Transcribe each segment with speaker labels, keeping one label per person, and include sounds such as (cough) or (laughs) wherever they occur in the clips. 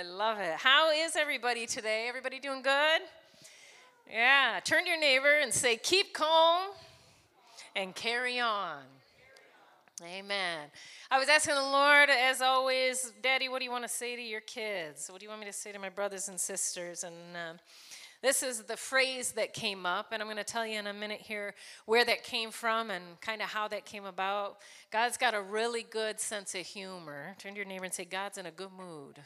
Speaker 1: I love it. How is everybody today? Everybody doing good? Yeah. Turn to your neighbor and say, keep calm and carry on. Amen. I was asking the Lord, as always, Daddy, what do you want to say to your kids? What do you want me to say to my brothers and sisters? And uh, this is the phrase that came up, and I'm going to tell you in a minute here where that came from and kind of how that came about. God's got a really good sense of humor. Turn to your neighbor and say, God's in a good mood.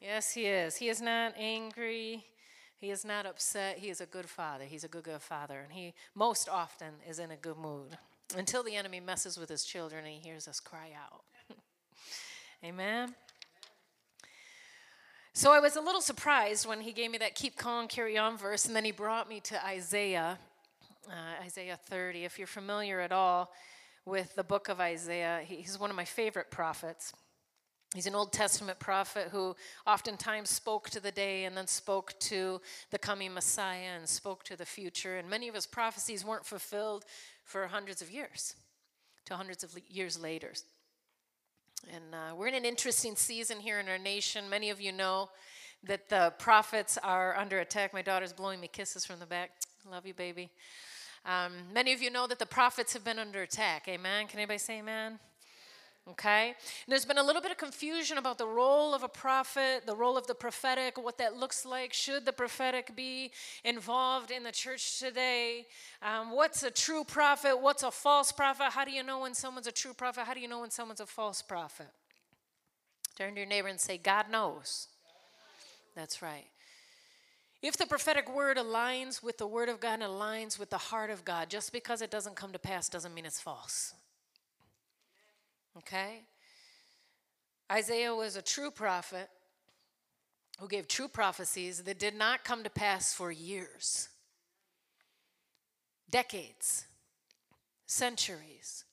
Speaker 1: Yes, he is. He is not angry. He is not upset. He is a good father. He's a good, good father. And he most often is in a good mood until the enemy messes with his children and he hears us cry out. (laughs) Amen. So I was a little surprised when he gave me that keep calm, carry on verse, and then he brought me to Isaiah, uh, Isaiah 30. If you're familiar at all with the book of Isaiah, he's one of my favorite prophets. He's an Old Testament prophet who oftentimes spoke to the day and then spoke to the coming Messiah and spoke to the future. And many of his prophecies weren't fulfilled for hundreds of years, to hundreds of years later. And uh, we're in an interesting season here in our nation. Many of you know that the prophets are under attack. My daughter's blowing me kisses from the back. Love you, baby. Um, many of you know that the prophets have been under attack. Amen. Can anybody say amen? Okay? And there's been a little bit of confusion about the role of a prophet, the role of the prophetic, what that looks like. Should the prophetic be involved in the church today? Um, what's a true prophet? What's a false prophet? How do you know when someone's a true prophet? How do you know when someone's a false prophet? Turn to your neighbor and say, God knows. That's right. If the prophetic word aligns with the word of God and aligns with the heart of God, just because it doesn't come to pass doesn't mean it's false. Okay? Isaiah was a true prophet who gave true prophecies that did not come to pass for years, decades, centuries.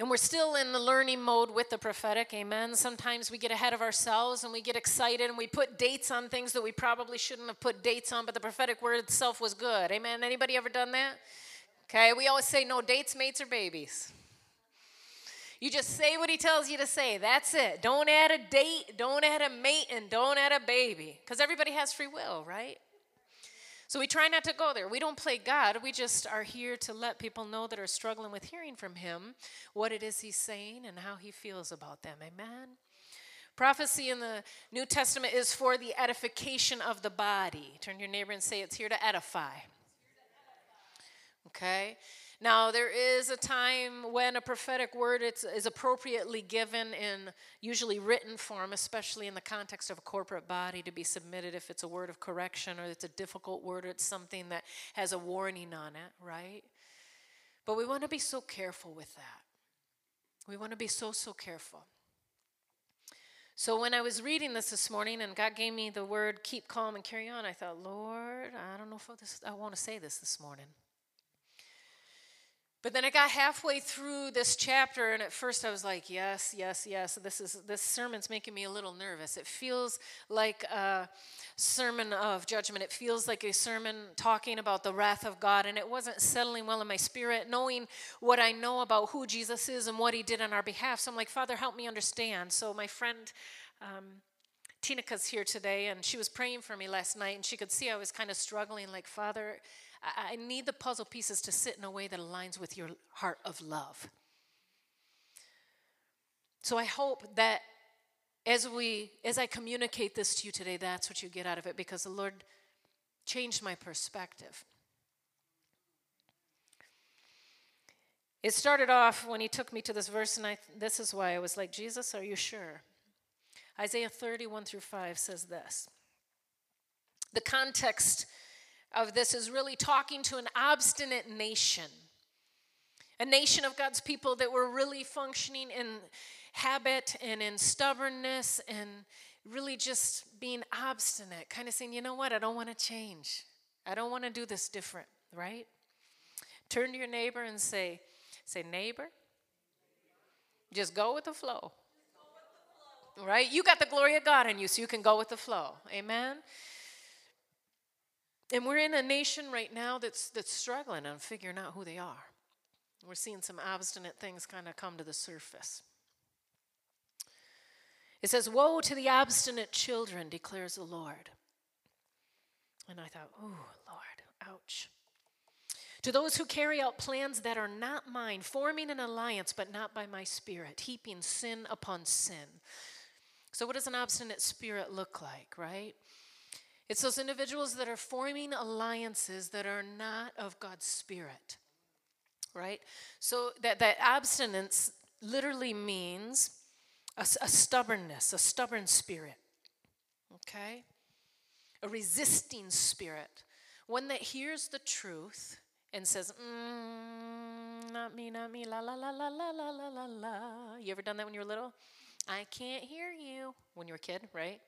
Speaker 1: And we're still in the learning mode with the prophetic, amen. Sometimes we get ahead of ourselves and we get excited and we put dates on things that we probably shouldn't have put dates on, but the prophetic word itself was good. Amen. Anybody ever done that? Okay, we always say no dates, mates, or babies. You just say what he tells you to say. That's it. Don't add a date, don't add a mate, and don't add a baby. Because everybody has free will, right? So we try not to go there. We don't play God. We just are here to let people know that are struggling with hearing from Him what it is He's saying and how He feels about them. Amen. Prophecy in the New Testament is for the edification of the body. Turn your neighbor and say, It's here to edify. Okay? Now, there is a time when a prophetic word is appropriately given in usually written form, especially in the context of a corporate body, to be submitted if it's a word of correction or it's a difficult word or it's something that has a warning on it, right? But we want to be so careful with that. We want to be so, so careful. So when I was reading this this morning and God gave me the word keep calm and carry on, I thought, Lord, I don't know if this, I want to say this this morning. But then I got halfway through this chapter, and at first I was like, "Yes, yes, yes." This is this sermon's making me a little nervous. It feels like a sermon of judgment. It feels like a sermon talking about the wrath of God, and it wasn't settling well in my spirit, knowing what I know about who Jesus is and what He did on our behalf. So I'm like, "Father, help me understand." So my friend. Um, Tinika's here today, and she was praying for me last night, and she could see I was kind of struggling. Like, Father, I, need the puzzle pieces to sit in a way that aligns with your heart of love. So I hope that as we as I communicate this to you today, that's what you get out of it because the Lord changed my perspective. It started off when he took me to this verse, and I, this is why I was like, Jesus, are you sure? Isaiah 31 through 5 says this. The context of this is really talking to an obstinate nation, a nation of God's people that were really functioning in, habit and in stubbornness and really just being obstinate, kind of saying, you know what, I don't want to change. I don't want to do this different, right? Turn to your neighbor and say, say, neighbor, just go with the flow. Right? You got the glory of God in you, so you can go with the flow. Amen. And we're in a nation right now that's that's struggling on figuring out who they are. We're seeing some obstinate things kind of come to the surface. It says, Woe to the obstinate children, declares the Lord. And I thought, oh, Lord, ouch. To those who carry out plans that are not mine, forming an alliance, but not by my spirit, heaping sin upon sin. So, what does an obstinate spirit look like, right? It's those individuals that are forming alliances that are not of God's spirit, right? So, that, that abstinence literally means a, a stubbornness, a stubborn spirit, okay? A resisting spirit, one that hears the truth and says, mm, not me, not me, la la la la la la la la la. You ever done that when you were little? I can't hear you when you're a kid, right?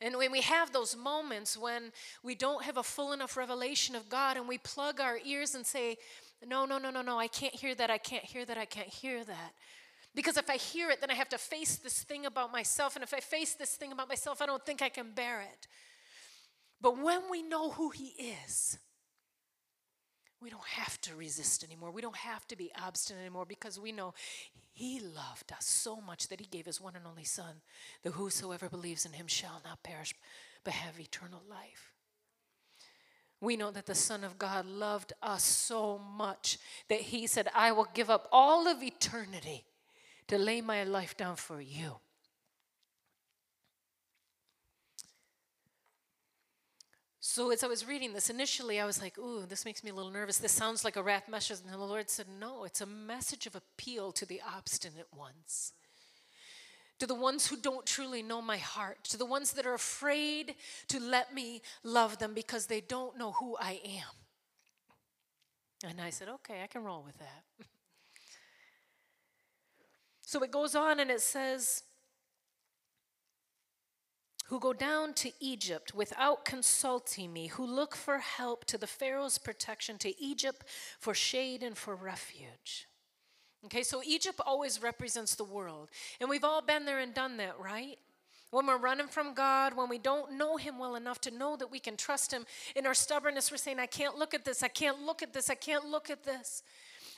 Speaker 1: And when we have those moments when we don't have a full enough revelation of God and we plug our ears and say, No, no, no, no, no, I can't hear that, I can't hear that, I can't hear that. Because if I hear it, then I have to face this thing about myself. And if I face this thing about myself, I don't think I can bear it. But when we know who He is, we don't have to resist anymore. We don't have to be obstinate anymore because we know He loved us so much that He gave His one and only Son, that whosoever believes in Him shall not perish but have eternal life. We know that the Son of God loved us so much that He said, I will give up all of eternity to lay my life down for you. So as I was reading this, initially I was like, ooh, this makes me a little nervous. This sounds like a wrath message. And the Lord said, no, it's a message of appeal to the obstinate ones, to the ones who don't truly know my heart, to the ones that are afraid to let me love them because they don't know who I am. And I said, okay, I can roll with that. (laughs) So it goes on and it says, who go down to Egypt without consulting me, who look for help to the Pharaoh's protection, to Egypt for shade and for refuge. Okay, so Egypt always represents the world. And we've all been there and done that, right? When we're running from God, when we don't know Him well enough to know that we can trust Him, in our stubbornness, we're saying, I can't look at this, I can't look at this, I can't look at this.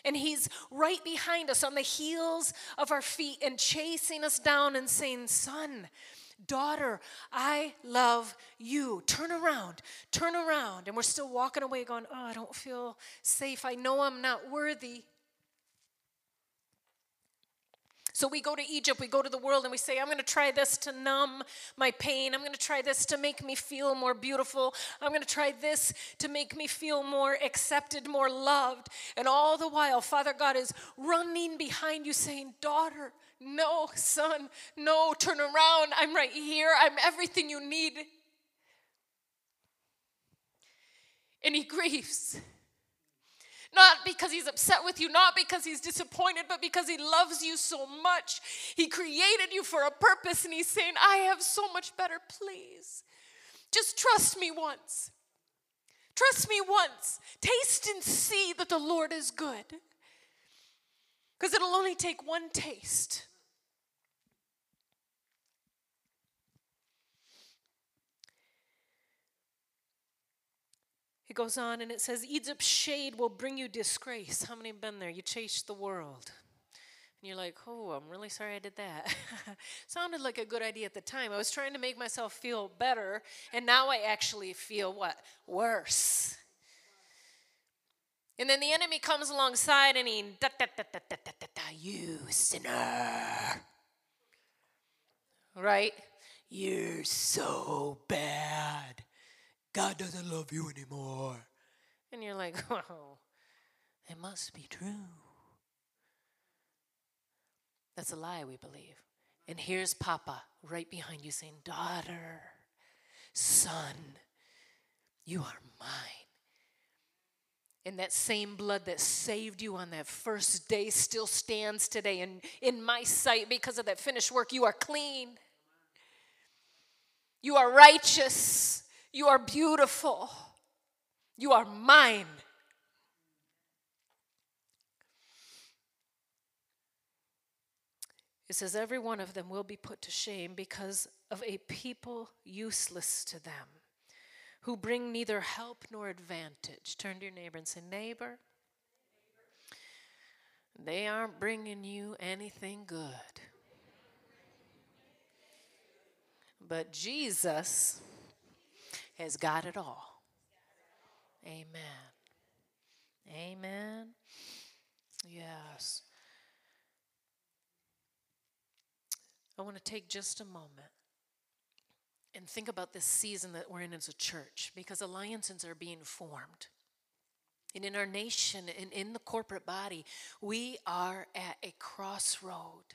Speaker 1: And he's right behind us on the heels of our feet and chasing us down and saying, Son, daughter, I love you. Turn around, turn around. And we're still walking away going, Oh, I don't feel safe. I know I'm not worthy. So we go to Egypt, we go to the world, and we say, I'm going to try this to numb my pain. I'm going to try this to make me feel more beautiful. I'm going to try this to make me feel more accepted, more loved. And all the while, Father God is running behind you saying, Daughter, no, son, no, turn around. I'm right here. I'm everything you need. And he grieves. Not because he's upset with you, not because he's disappointed, but because he loves you so much. He created you for a purpose, and he's saying, I have so much better, please. Just trust me once. Trust me once. Taste and see that the Lord is good. Because it'll only take one taste It goes on and it says, Egypt's shade will bring you disgrace. How many have been there? You chased the world. And you're like, oh, I'm really sorry I did that. (laughs) Sounded like a good idea at the time. I was trying to make myself feel better, and now I actually feel what? Worse. And then the enemy comes alongside and he, da, da, da, da, da, da, da, da, you sinner. Right? You're so bad. God doesn't love you anymore. And you're like, (laughs) oh, it must be true. That's a lie, we believe. And here's Papa right behind you saying, Daughter, son, you are mine. And that same blood that saved you on that first day still stands today. And in my sight, because of that finished work, you are clean. You are righteous. You are beautiful. You are mine. It says, Every one of them will be put to shame because of a people useless to them, who bring neither help nor advantage. Turn to your neighbor and say, Neighbor, they aren't bringing you anything good. But Jesus has got it all. Amen. Amen. Yes. I want to take just a moment and think about this season that we're in as a church because alliances are being formed. And in our nation and in the corporate body, we are at a crossroad.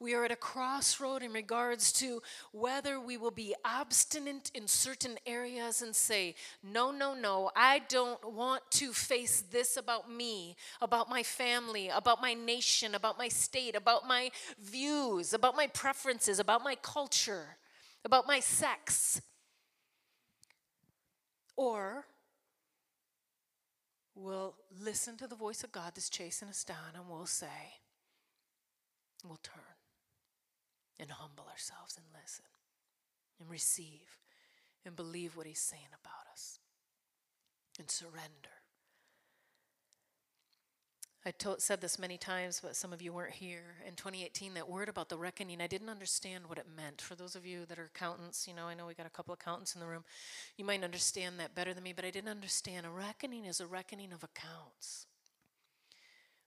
Speaker 1: We are at a crossroad in regards to whether we will be obstinate in certain areas and say, No, no, no, I don't want to face this about me, about my family, about my nation, about my state, about my views, about my preferences, about my culture, about my sex. Or we'll listen to the voice of God that's chasing us down and we'll say, We'll turn and humble ourselves and listen and receive and believe what He's saying about us and surrender. I told, said this many times, but some of you weren't here. In 2018, that word about the reckoning, I didn't understand what it meant. For those of you that are accountants, you know, I know we got a couple accountants in the room. You might understand that better than me, but I didn't understand. A reckoning is a reckoning of accounts.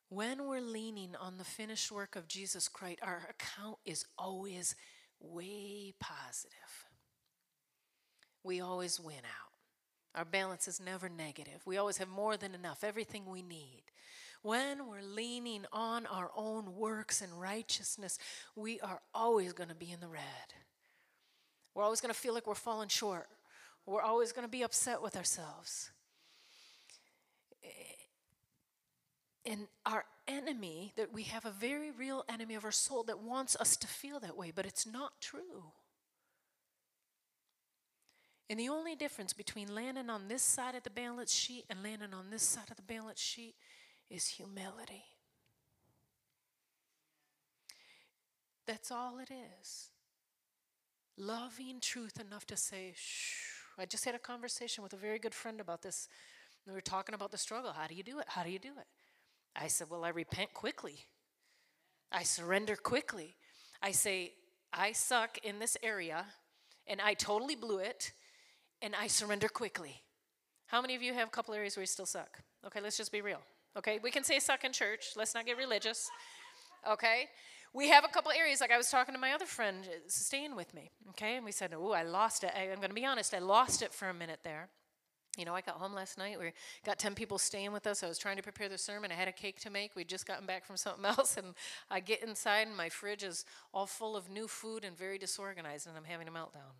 Speaker 1: When we're leaning on the finished work of Jesus Christ, our account is always way positive. We always win out. Our balance is never negative. We always have more than enough, everything we need. When we're leaning on our own works and righteousness, we are always going to be in the red. We're always going to feel like we're falling short. We're always going to be upset with ourselves. And our enemy, that we have a very real enemy of our soul that wants us to feel that way, but it's not true. And the only difference between landing on this side of the balance sheet and landing on this side of the balance sheet is humility. That's all it is. Loving truth enough to say, shh. I just had a conversation with a very good friend about this. We were talking about the struggle. How do you do it? How do you do it? I said, Well, I repent quickly. I surrender quickly. I say, I suck in this area and I totally blew it and I surrender quickly. How many of you have a couple areas where you still suck? Okay, let's just be real. Okay, we can say suck in church. Let's not get religious. Okay, we have a couple areas. Like I was talking to my other friend, uh, staying with me. Okay, and we said, "Oh, I lost it." I, I'm going to be honest. I lost it for a minute there. You know, I got home last night. We got 10 people staying with us. I was trying to prepare the sermon. I had a cake to make. We'd just gotten back from something (laughs) else. And I get inside, and my fridge is all full of new food and very disorganized, and I'm having a meltdown.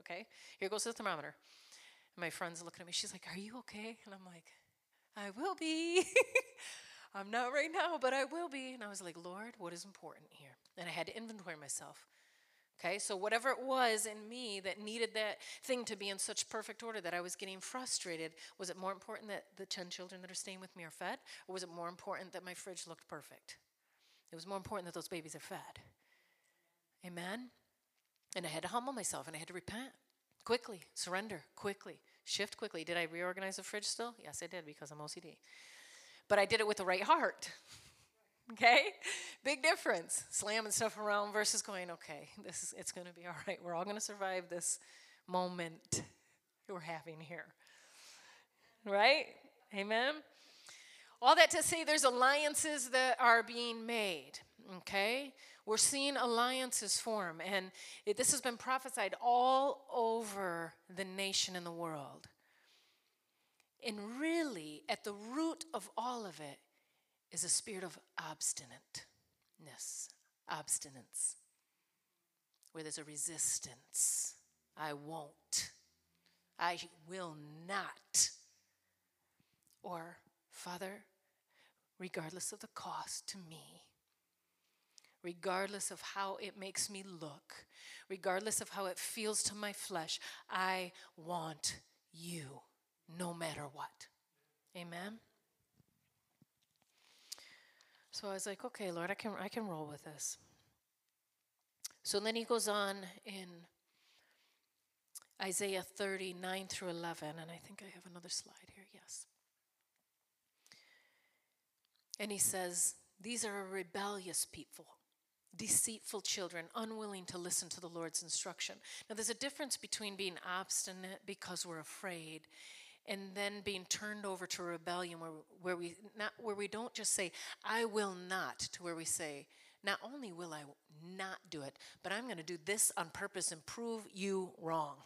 Speaker 1: Okay, here goes the thermometer. And my friend's looking at me. She's like, Are you okay? And I'm like, I will be. (laughs) I'm not right now, but I will be. And I was like, Lord, what is important here? And I had to inventory myself. Okay, so whatever it was in me that needed that thing to be in such perfect order that I was getting frustrated, was it more important that the 10 children that are staying with me are fed? Or was it more important that my fridge looked perfect? It was more important that those babies are fed. Amen? And I had to humble myself and I had to repent quickly, surrender quickly, shift quickly. Did I reorganize the fridge still? Yes, I did because I'm OCD. But I did it with the right heart. (laughs) Okay? Big difference. Slamming stuff around versus going, okay, this is it's gonna be (laughs) all right. We're all gonna survive this moment we're having here. Right? Amen. All that to say there's alliances that are being made. Okay? We're seeing alliances form, and it, this has been prophesied all over the nation and the world. And really, at the root of all of it is a spirit of obstinateness, obstinance, where there's a resistance. I won't. I will not. Or, Father, regardless of the cost to me, regardless of how it makes me look, regardless of how it feels to my flesh, I want you no matter what. Amen. So I was like, okay, Lord, I can I can roll with this. So then he goes on in Isaiah 39 through 11, and I think I have another slide here, yes. And he says, These are a rebellious people, deceitful children, unwilling to listen to the Lord's instruction. Now, there's a difference between being obstinate because we're afraid and then being turned over to rebellion where, where we not where we don't just say i will not to where we say not only will i not do it but i'm going to do this on purpose and prove you wrong.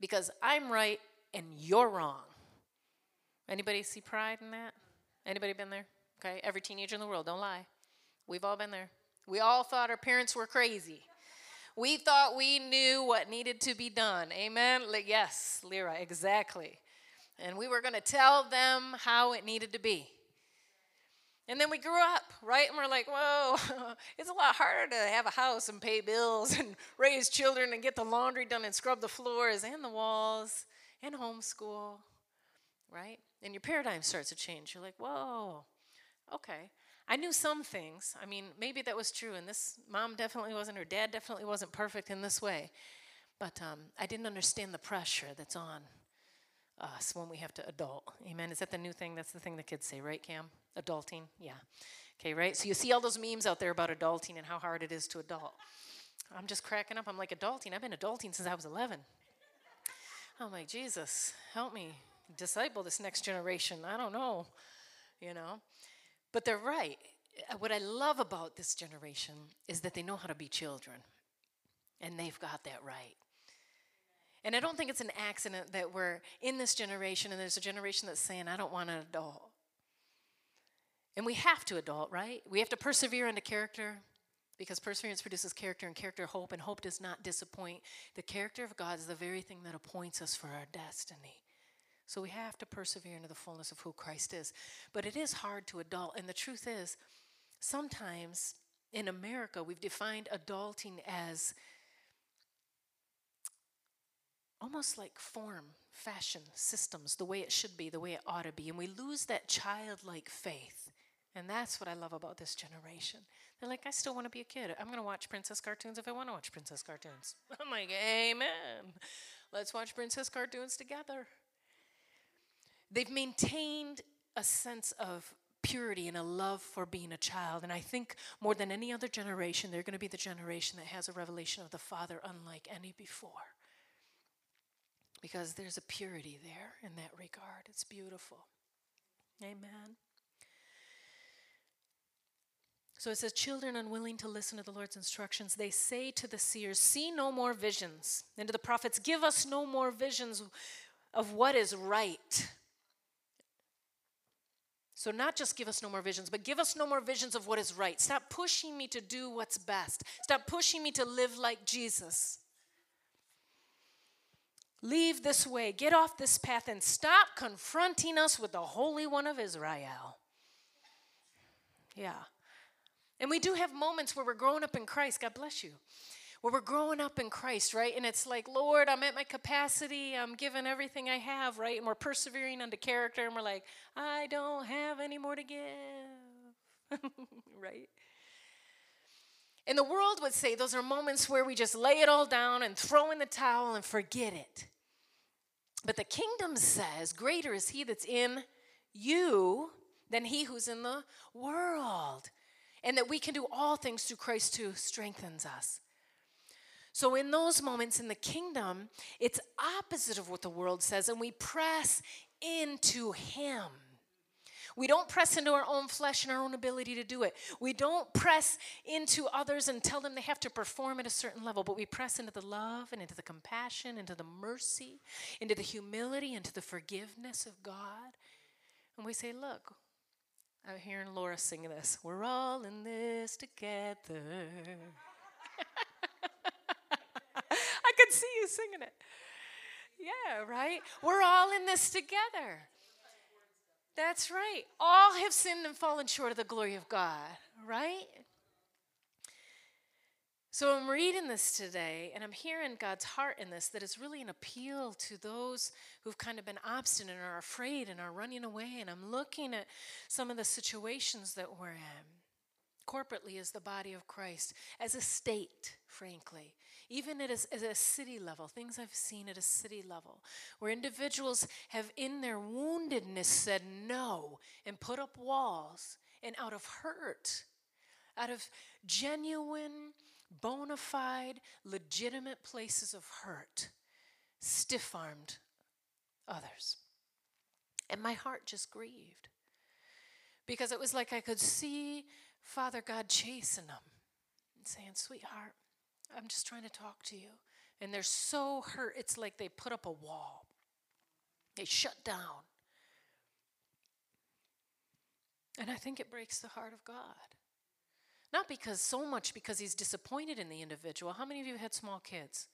Speaker 1: Because i'm right and you're wrong. Anybody see pride in that? Anybody been there? Okay every teenager in the world don't lie. We've all been there. We all thought our parents were crazy we thought we knew what needed to be done. Amen? Yes, Lyra, exactly. And we were going to tell them how it needed to be. And then we grew up, right? And we're like, whoa, (laughs) it's a lot harder to have a house and pay bills and (laughs) raise children and get the laundry done and scrub the floors and the walls and homeschool, right? And your paradigm starts to change. You're like, whoa, okay. I knew some things. I mean, maybe that was true, and this mom definitely wasn't, her dad definitely wasn't perfect in this way. But um, I didn't understand the pressure that's on us when we have to adult. Amen. Is that the new thing? That's the thing the kids say, right, Cam? Adulting? Yeah. Okay, right? So you see all those memes out there about adulting and how hard it is to adult. I'm just cracking up. I'm like, adulting? I've been adulting since I was 11. I'm like, Jesus, help me disciple this next generation. I don't know, you know. But they're right. Uh, what I love about this generation is that they know how to be children, and they've got that right. And I don't think it's an accident that we're in this generation and there's a generation that's saying, I don't want an adult. And we have to adult, right? We have to persevere into character because perseverance produces character and character hope, and hope does not disappoint. The character of God is the very thing that appoints us for our destiny. So we have to persevere into the fullness of who Christ is. But it is hard to adult. And the truth is, sometimes in America, we've defined adulting as almost like form, fashion, systems, the way it should be, the way it ought to be. And we lose that childlike faith. And that's what I love about this generation. They're like, I still want to be a kid. I'm going to watch princess cartoons if I want to watch princess cartoons. (laughs) I'm like, Amen. Let's watch princess cartoons together. They've maintained a sense of purity and a love for being a child. And I think more than any other generation, they're going to be the generation that has a revelation of the Father unlike any before. Because there's a purity there in that regard. It's beautiful. Amen. So it says, Children unwilling to listen to the Lord's instructions, they say to the seers, See no more visions. And to the prophets, Give us no more visions of what is right. So, not just give us no more visions, but give us no more visions of what is right. Stop pushing me to do what's best. Stop pushing me to live like Jesus. Leave this way, get off this path, and stop confronting us with the Holy One of Israel. Yeah. And we do have moments where we're growing up in Christ. God bless you where we're growing up in Christ, right? And it's like, Lord, I'm at my capacity. I'm giving everything I have, right? And we're persevering unto character, and we're like, I don't have any more to give, (laughs) right? And the world would say those are moments where we just lay it all down and throw in the towel and forget it. But the kingdom says, Greater is he that's in you than he who's in the world. And that we can do all things through Christ who strengthens us. So, in those moments in the kingdom, it's opposite of what the world says, and we press into Him. We don't press into our own flesh and our own ability to do it. We don't press into others and tell them they have to perform at a certain level, but we press into the love and into the compassion, into the mercy, into the humility, into the forgiveness of God. And we say, Look, I'm hearing Laura sing this. We're all in this together. (laughs) see you singing it. Yeah, right? We're all in this together. That's right. All have sinned and fallen short of the glory of God, right? So I'm reading this today and I'm hearing God's heart in this that is really an appeal to those who've kind of been obstinate and are afraid and are running away. And I'm looking at some of the situations that we're in corporately as the body of Christ, as a state, frankly, even at a, at a city level, things I've seen at a city level, where individuals have in their woundedness said no and put up walls, and out of hurt, out of genuine, bona fide, legitimate places of hurt, stiff armed others. And my heart just grieved because it was like I could see Father God chasing them and saying, Sweetheart, I'm just trying to talk to you. And they're so hurt, it's like they put up a wall, they shut down. And I think it breaks the heart of God. Not because so much because he's disappointed in the individual. How many of you had small kids?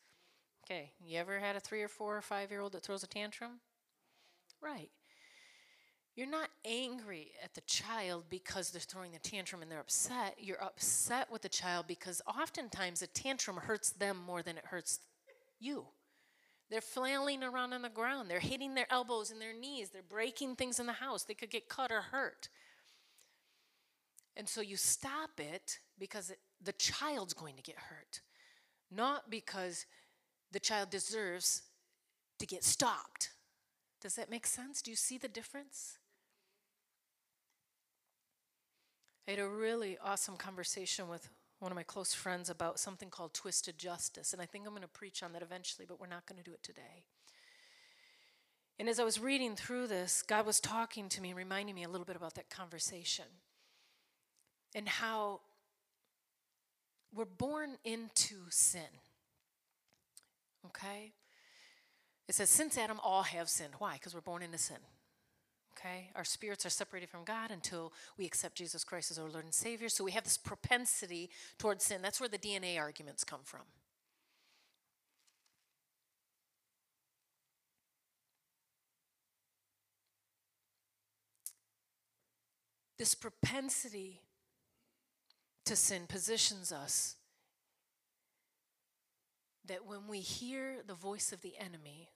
Speaker 1: Okay, you ever had a three or four or five year old that throws a tantrum? Right. You're not angry at the child because they're throwing the tantrum and they're upset. You're upset with the child because oftentimes a tantrum hurts them more than it hurts you. They're flailing around on the ground. They're hitting their elbows and their knees. They're breaking things in the house. They could get cut or hurt. And so you stop it because it, the child's going to get hurt, not because the child deserves to get stopped. Does that make sense? Do you see the difference? I had a really awesome conversation with one of my close friends about something called twisted justice. And I think I'm going to preach on that eventually, but we're not going to do it today. And as I was reading through this, God was talking to me, reminding me a little bit about that conversation and how we're born into sin. Okay? It says, since Adam, all have sinned. Why? Because we're born into sin. Okay? Our spirits are separated from God until we accept Jesus Christ as our Lord and Savior. So we have this propensity towards sin. That's where the DNA arguments come from. This propensity to sin positions us that when we hear the voice of the enemy,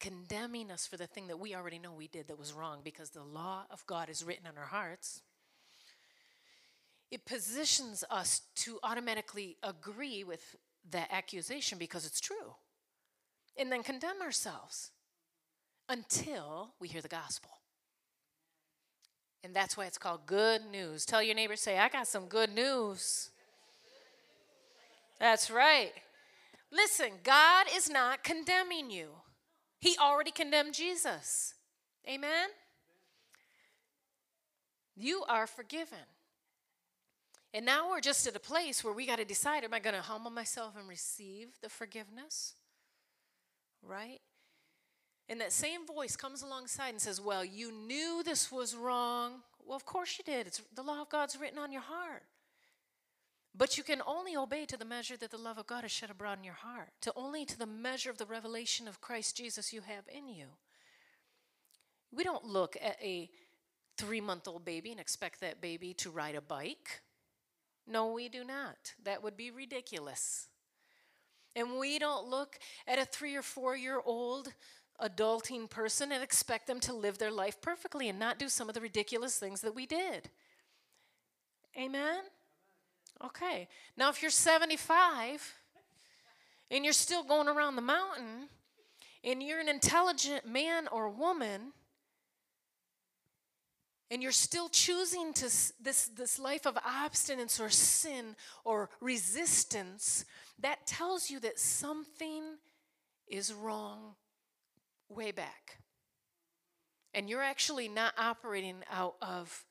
Speaker 1: condemning us for the thing that we already know we did that was wrong because the law of God is written on our hearts, it positions us to automatically agree with that accusation because it's true and then condemn ourselves until we hear the gospel. And that's why it's called good news. Tell your neighbor, say, I got some good news. That's right. Listen, God is not condemning you. He already condemned Jesus. Amen? You are forgiven. And now we're just at a place where we got to decide am I going to humble myself and receive the forgiveness? Right? And that same voice comes alongside and says, Well, you knew this was wrong. Well, of course you did. It's the law of God's written on your heart. But you can only obey to the measure that the love of God is shed abroad in your heart, to only to the measure of the revelation of Christ Jesus you have in you. We don't look at a three month old baby and expect that baby to ride a bike. No, we do not. That would be ridiculous. And we don't look at a three or four year old adulting person and expect them to live their life perfectly and not do some of the ridiculous things that we did. Amen? Okay. Now, if you're 75 and you're still going around the mountain and you're an intelligent man or woman and you're still choosing to this, this life of abstinence or sin or resistance, that tells you that something is wrong way back. And you're actually not operating out of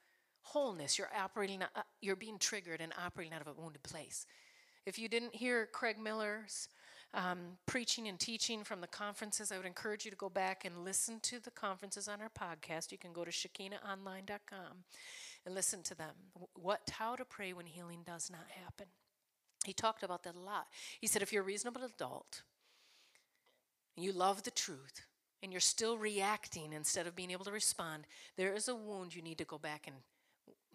Speaker 1: wholeness. You're operating, uh, you're being triggered and operating out of a wounded place. If you didn't hear Craig Miller's um, preaching and teaching from the conferences, I would encourage you to go back and listen to the conferences on our podcast. You can go to shekinahonline.com and listen to them. What, how to pray when healing does not happen. He talked about that a lot. He said, if you're a reasonable adult you love the truth, and you're still reacting instead of being able to respond, there is a wound you need to go back and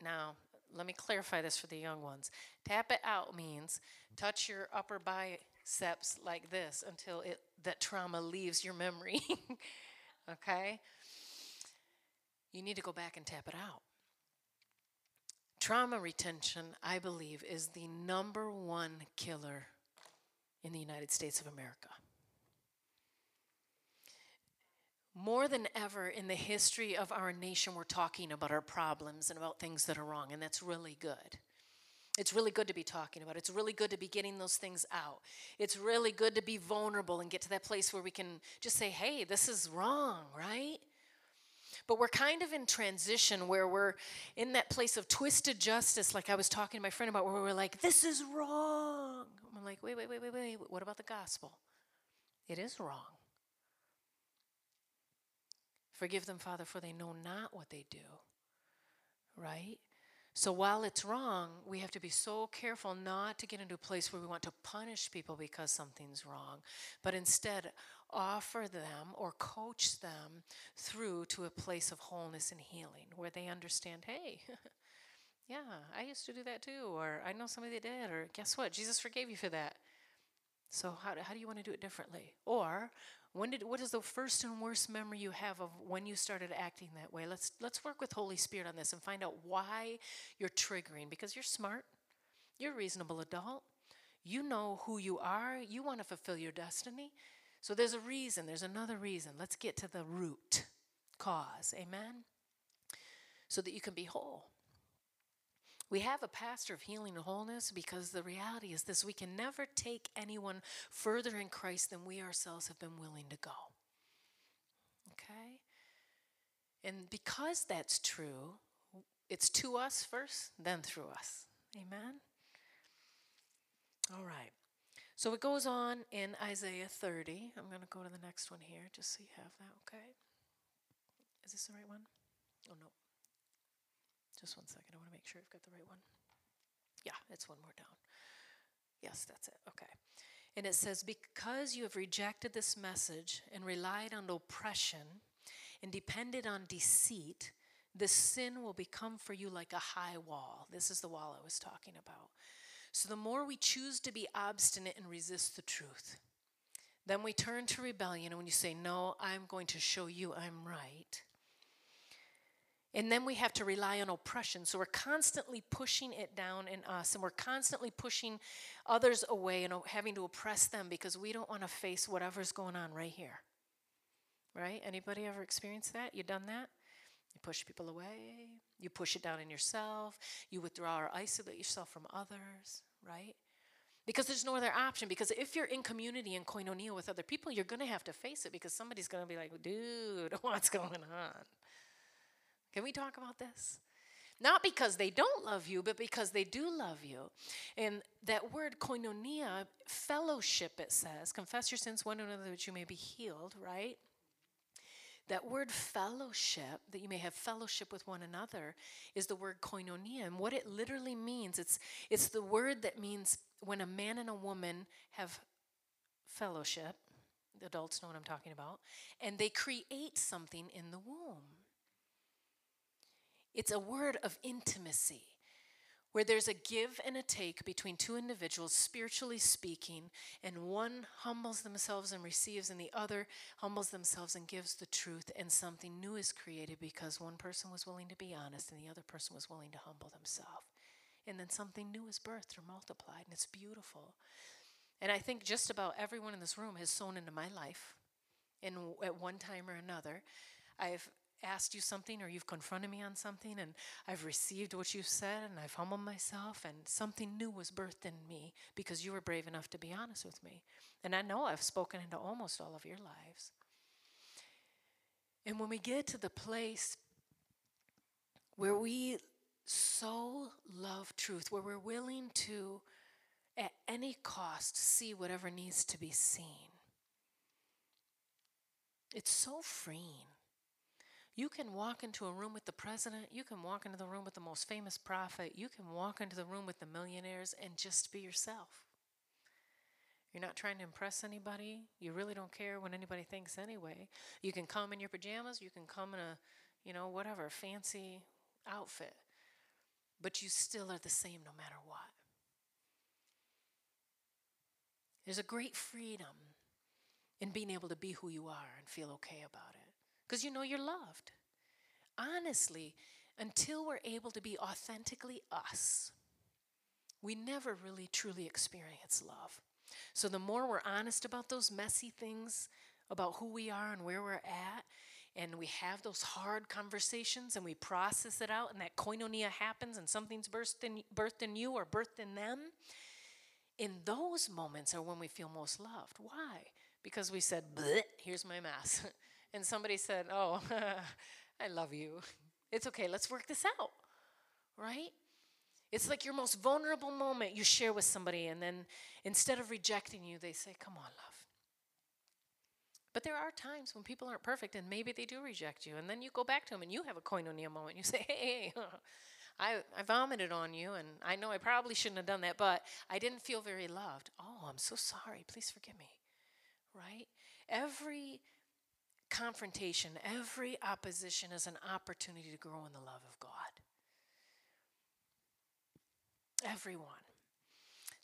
Speaker 1: now let me clarify this for the young ones. Tap it out means touch your upper biceps like this until it that trauma leaves your memory. (laughs) okay? You need to go back and tap it out. Trauma retention, I believe, is the number one killer in the United States of America. More than ever in the history of our nation, we're talking about our problems and about things that are wrong, and that's really good. It's really good to be talking about. It's really good to be getting those things out. It's really good to be vulnerable and get to that place where we can just say, hey, this is wrong, right? But we're kind of in transition where we're in that place of twisted justice, like I was talking to my friend about, where we're like, this is wrong. I'm like, wait, wait, wait, wait, wait. What about the gospel? It is wrong. Forgive them, Father, for they know not what they do. Right? So while it's wrong, we have to be so careful not to get into a place where we want to punish people because something's wrong, but instead offer them or coach them through to a place of wholeness and healing where they understand, hey, (laughs) yeah, I used to do that too, or I know somebody that did, or guess what? Jesus forgave you for that. So how, how do you want to do it differently? Or when did what is the first and worst memory you have of when you started acting that way? Let's let's work with Holy Spirit on this and find out why you're triggering because you're smart. You're a reasonable adult. You know who you are. You want to fulfill your destiny. So there's a reason, there's another reason. Let's get to the root cause. Amen. So that you can be whole. We have a pastor of healing and wholeness because the reality is this we can never take anyone further in Christ than we ourselves have been willing to go. Okay? And because that's true, it's to us first, then through us. Amen? All right. So it goes on in Isaiah 30. I'm going to go to the next one here just so you have that, okay? Is this the right one? Oh, no. Just one second. I want to make sure I've got the right one. Yeah, it's one more down. Yes, that's it. Okay. And it says, Because you have rejected this message and relied on oppression and depended on deceit, this sin will become for you like a high wall. This is the wall I was talking about. So the more we choose to be obstinate and resist the truth, then we turn to rebellion. And when you say, No, I'm going to show you I'm right, and then we have to rely on oppression. So we're constantly pushing it down in us, and we're constantly pushing others away and having to oppress them because we don't want to face whatever's going on right here. Right? Anybody ever experienced that? You done that? You push people away, you push it down in yourself, you withdraw or isolate yourself from others, right? Because there's no other option. Because if you're in community and koinonia with other people, you're going to have to face it because somebody's going to be like, dude, (laughs) what's going on? Can we talk about this? Not because they don't love you, but because they do love you. And that word koinonia, fellowship, it says, confess your sins one another that you may be healed, right? That word fellowship, that you may have fellowship with one another, is the word koinonia. And what it literally means, it's, it's the word that means when a man and a woman have fellowship, the adults know what I'm talking about, and they create something in the womb. It's a word of intimacy where there's a give and a take between two individuals, spiritually speaking, and one humbles themselves and receives, and the other humbles themselves and gives the truth, and something new is created because one person was willing to be honest and the other person was willing to humble themselves. And then something new is birthed or multiplied, and it's beautiful. And I think just about everyone in this room has sown into my life in at one time or another. I've asked you something or you've confronted me on something and I've received what you've said and I've humbled myself and something new was birthed in me because you were brave enough to be honest with me. And I know I've spoken into almost all of your lives. And when we get to the place where we so love truth, where we're willing to, at any cost, see whatever needs to be seen, it's so freeing. You can walk into a room with the president, you can walk into the room with the most famous prophet, you can walk into the room with the millionaires and just be yourself. You're not trying to impress anybody. You really don't care what anybody thinks anyway. You can come in your pajamas, you can come in a, you know, whatever, fancy outfit. But you still are the same no matter what. There's a great freedom in being able to be who you are and feel okay about it because you know you're loved. Honestly, until we're able to be authentically us, we never really truly experience love. So the more we're honest about those messy things, about who we are and where we're at, and we have those hard conversations and we process it out, and that koinonia happens and something's birthed in, birthed in you or birthed in them, in those moments are when we feel most loved. Why? Because we said, here's my mess. (laughs) and somebody said, oh, (laughs) I love you. It's okay, let's work this out, right? It's like your most vulnerable moment you share with somebody, and then instead of rejecting you, they say, Come on, love. But there are times when people aren't perfect, and maybe they do reject you, and then you go back to them and you have a koinonia moment. You say, Hey, (laughs) I, I vomited on you, and I know I probably shouldn't have done that, but I didn't feel very loved. Oh, I'm so sorry. Please forgive me. Right? Every confrontation, every opposition is an opportunity to grow in the love of God. Everyone.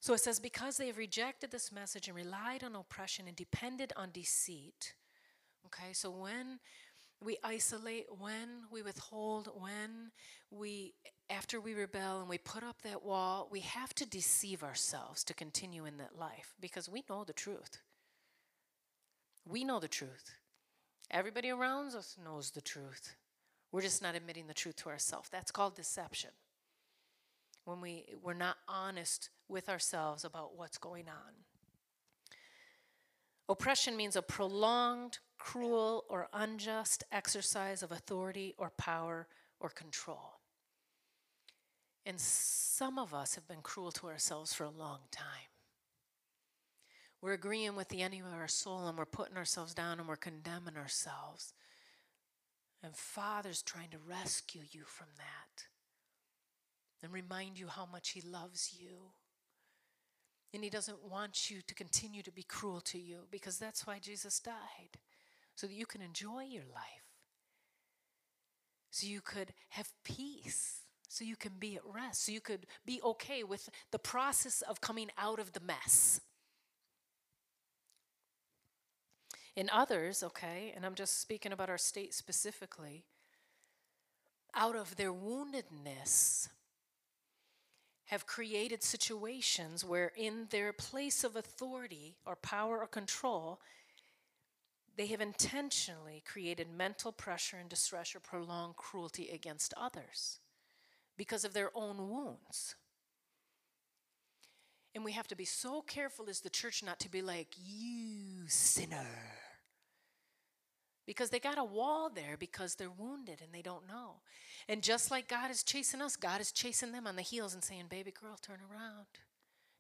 Speaker 1: So it says, because they have rejected this message and relied on oppression and depended on deceit. Okay, so when we isolate, when we withhold, when we, after we rebel and we put up that wall, we have to deceive ourselves to continue in that life because we know the truth. We know the truth. Everybody around us knows the truth. We're just not admitting the truth to ourselves. That's called deception when we, we're not honest with ourselves about what's going on. Oppression means a prolonged, cruel, or unjust exercise of authority or power or control. And some of us have been cruel to ourselves for a long time. We're agreeing with the enemy of our soul and we're putting ourselves down and we're condemning ourselves. And Father's trying to rescue you from that and remind you how much He loves you. And He doesn't want you to continue to be cruel to you because that's why Jesus died, so that you can enjoy your life, so you could have peace, so you can be at rest, so you could be okay with the process of coming out of the mess. In others, okay, and I'm just speaking about our state specifically, out of their woundedness, have created situations where, in their place of authority or power or control, they have intentionally created mental pressure and distress or prolonged cruelty against others because of their own wounds. And we have to be so careful as the church not to be like, you sinner because they got a wall there because they're wounded and they don't know. And just like God is chasing us, God is chasing them on the heels and saying, Baby girl, turn around.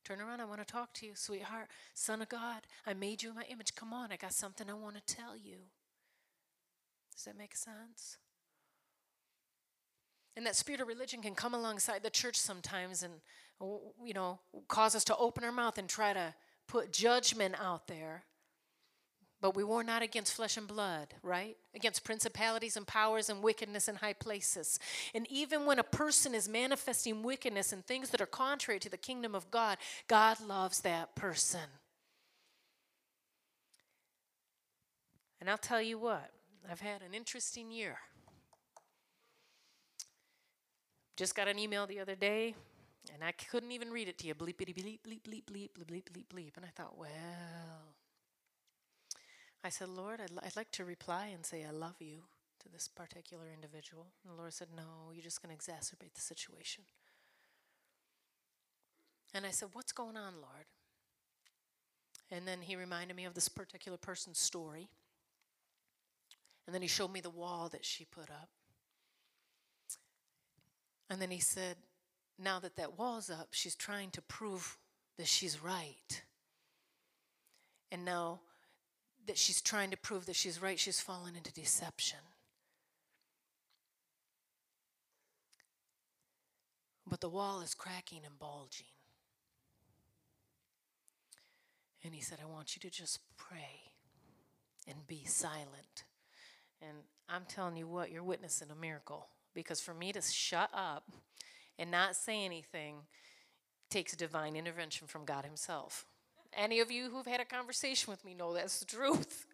Speaker 1: Turn around. I want to talk to you, sweetheart. Son of God, I made you in my image. Come on, I got something I want to tell you. Does that make sense? And that spirit of religion can come alongside the church sometimes and, you know, cause us to open our mouth and try to put judgment out there but we war not against flesh and blood, right? Against principalities and powers and wickedness in high places. And even when a person is manifesting wickedness and things that are contrary to the kingdom of God, God loves that person. And I'll tell you what, I've had an interesting year. Just got an email the other day, and I couldn't even read it to you. Bleepity bleep, bleep, bleep, bleep, bleep, bleep, bleep, bleep. And I thought, well, I said, Lord, I'd, I'd like to reply and say, I love you to this particular individual. And the Lord said, No, you're just going to exacerbate the situation. And I said, What's going on, Lord? And then he reminded me of this particular person's story. And then he showed me the wall that she put up. And then he said, Now that that wall's up, she's trying to prove that she's right. And now that she's trying to prove that she's right, she's fallen into deception. But the wall is cracking and bulging. And he said, I want you to just pray and be silent. And I'm telling you what, you're witnessing a miracle. Because for me to shut up and not say anything takes divine intervention from God Himself. Any of you who've had a conversation with me know that's the truth.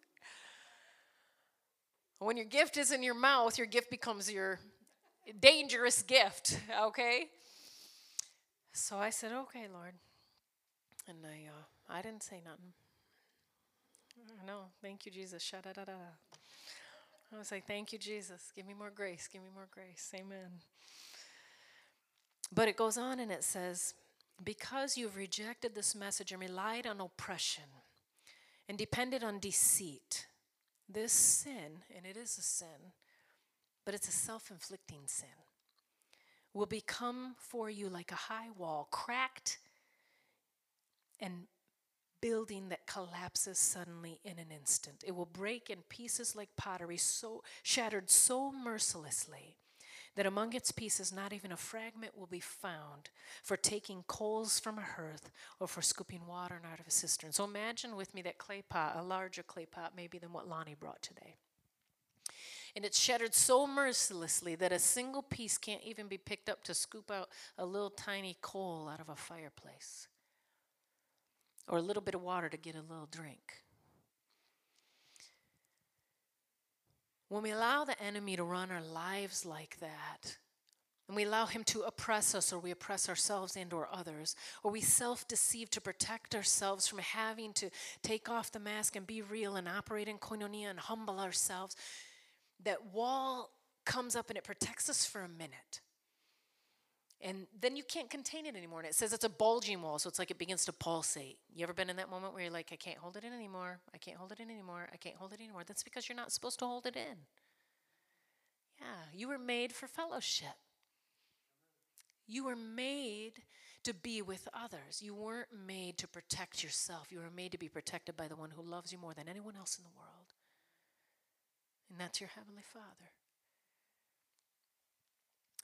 Speaker 1: When your gift is in your mouth, your gift becomes your dangerous gift, okay? So I said, okay, Lord. And I, uh, I didn't say nothing. No, thank you, Jesus. Sha-da-da-da. I was like, thank you, Jesus. Give me more grace. Give me more grace. Amen. But it goes on and it says, because you've rejected this message and relied on oppression and depended on deceit, this sin, and it is a sin, but it's a self inflicting sin, will become for you like a high wall, cracked and building that collapses suddenly in an instant. It will break in pieces like pottery, so shattered so mercilessly that among its pieces not even a fragment will be found for taking coals from a hearth or for scooping water out of a cistern. So imagine with me that clay pot, a larger clay pot maybe than what Lonnie brought today. And it's shattered so mercilessly that a single piece can't even be picked up to scoop out a little tiny coal out of a fireplace or a little bit of water to get a little drink. When we allow the enemy to run our lives like that, and we allow him to oppress us or we oppress ourselves and or others or we self-deceive to protect ourselves from having to take off the mask and be real and operate in koinonia and humble ourselves that wall comes up and it protects us for a minute and then you can't contain it anymore. And it says it's a bulging wall, so it's like it begins to pulsate. You ever been in that moment where you're like, I can't hold it in anymore. I can't hold it in anymore. I can't hold it anymore. That's because you're not supposed to hold it in. Yeah, you were made for fellowship. You were made to be with others. You weren't made to protect yourself. You were made to be protected by the one who loves you more than anyone else in the world. And that's your Heavenly Father.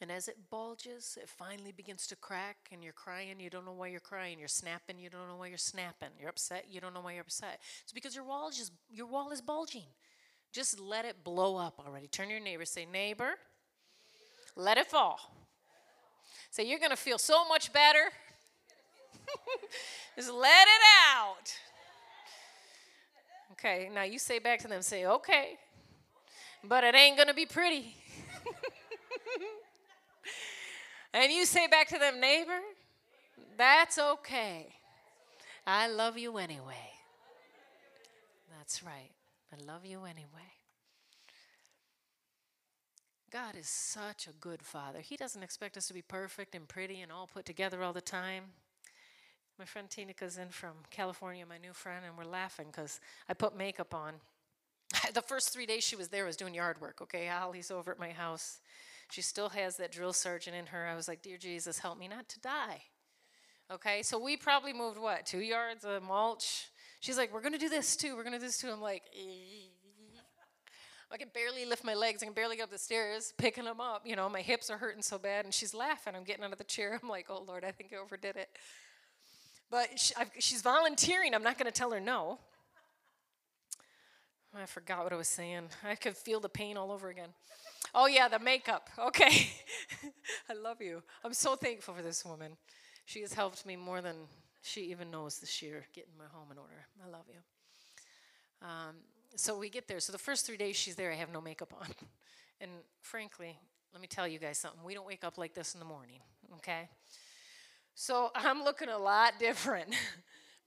Speaker 1: And as it bulges, it finally begins to crack, and you're crying. You don't know why you're crying. You're snapping. You don't know why you're snapping. You're upset. You don't know why you're upset. It's because your wall is just your wall is bulging. Just let it blow up already. Turn to your neighbor. Say, neighbor, let it fall. Say, you're going to feel so much better. (laughs) just let it out. Okay, now you say back to them, say, okay, but it ain't going to be pretty. (laughs) And you say back to them, neighbor, that's okay. I love you anyway. That's right. I love you anyway. God is such a good father. He doesn't expect us to be perfect and pretty and all put together all the time. My friend Tinika's in from California, my new friend, and we're laughing because I put makeup on. (laughs) the first three days she was there, I was doing yard work, okay? Holly's over at my house. She still has that drill sergeant in her. I was like, Dear Jesus, help me not to die. Okay, so we probably moved what, two yards of mulch? She's like, We're to do this too. We're to do this too. I'm like, I can barely lift my legs. I can barely get up the stairs, picking them up. You know, my hips are hurting so bad. And she's laughing. I'm getting out of the chair. (laughs) I'm like, oh, Lord, I think I overdid it. But she, she's volunteering. I'm not to tell her no. I forgot what I was saying. I could feel the pain all over again. Oh, yeah, the makeup. Okay. (laughs) I love you. I'm so thankful for this woman. She has helped me more than she even knows this year getting my home in order. I love you. Um, so we get there. So the first three days she's there, I have no makeup on. (laughs) And frankly, let me tell you guys something. We don't wake up like this in the morning, okay? So (laughs) I'm looking a lot different.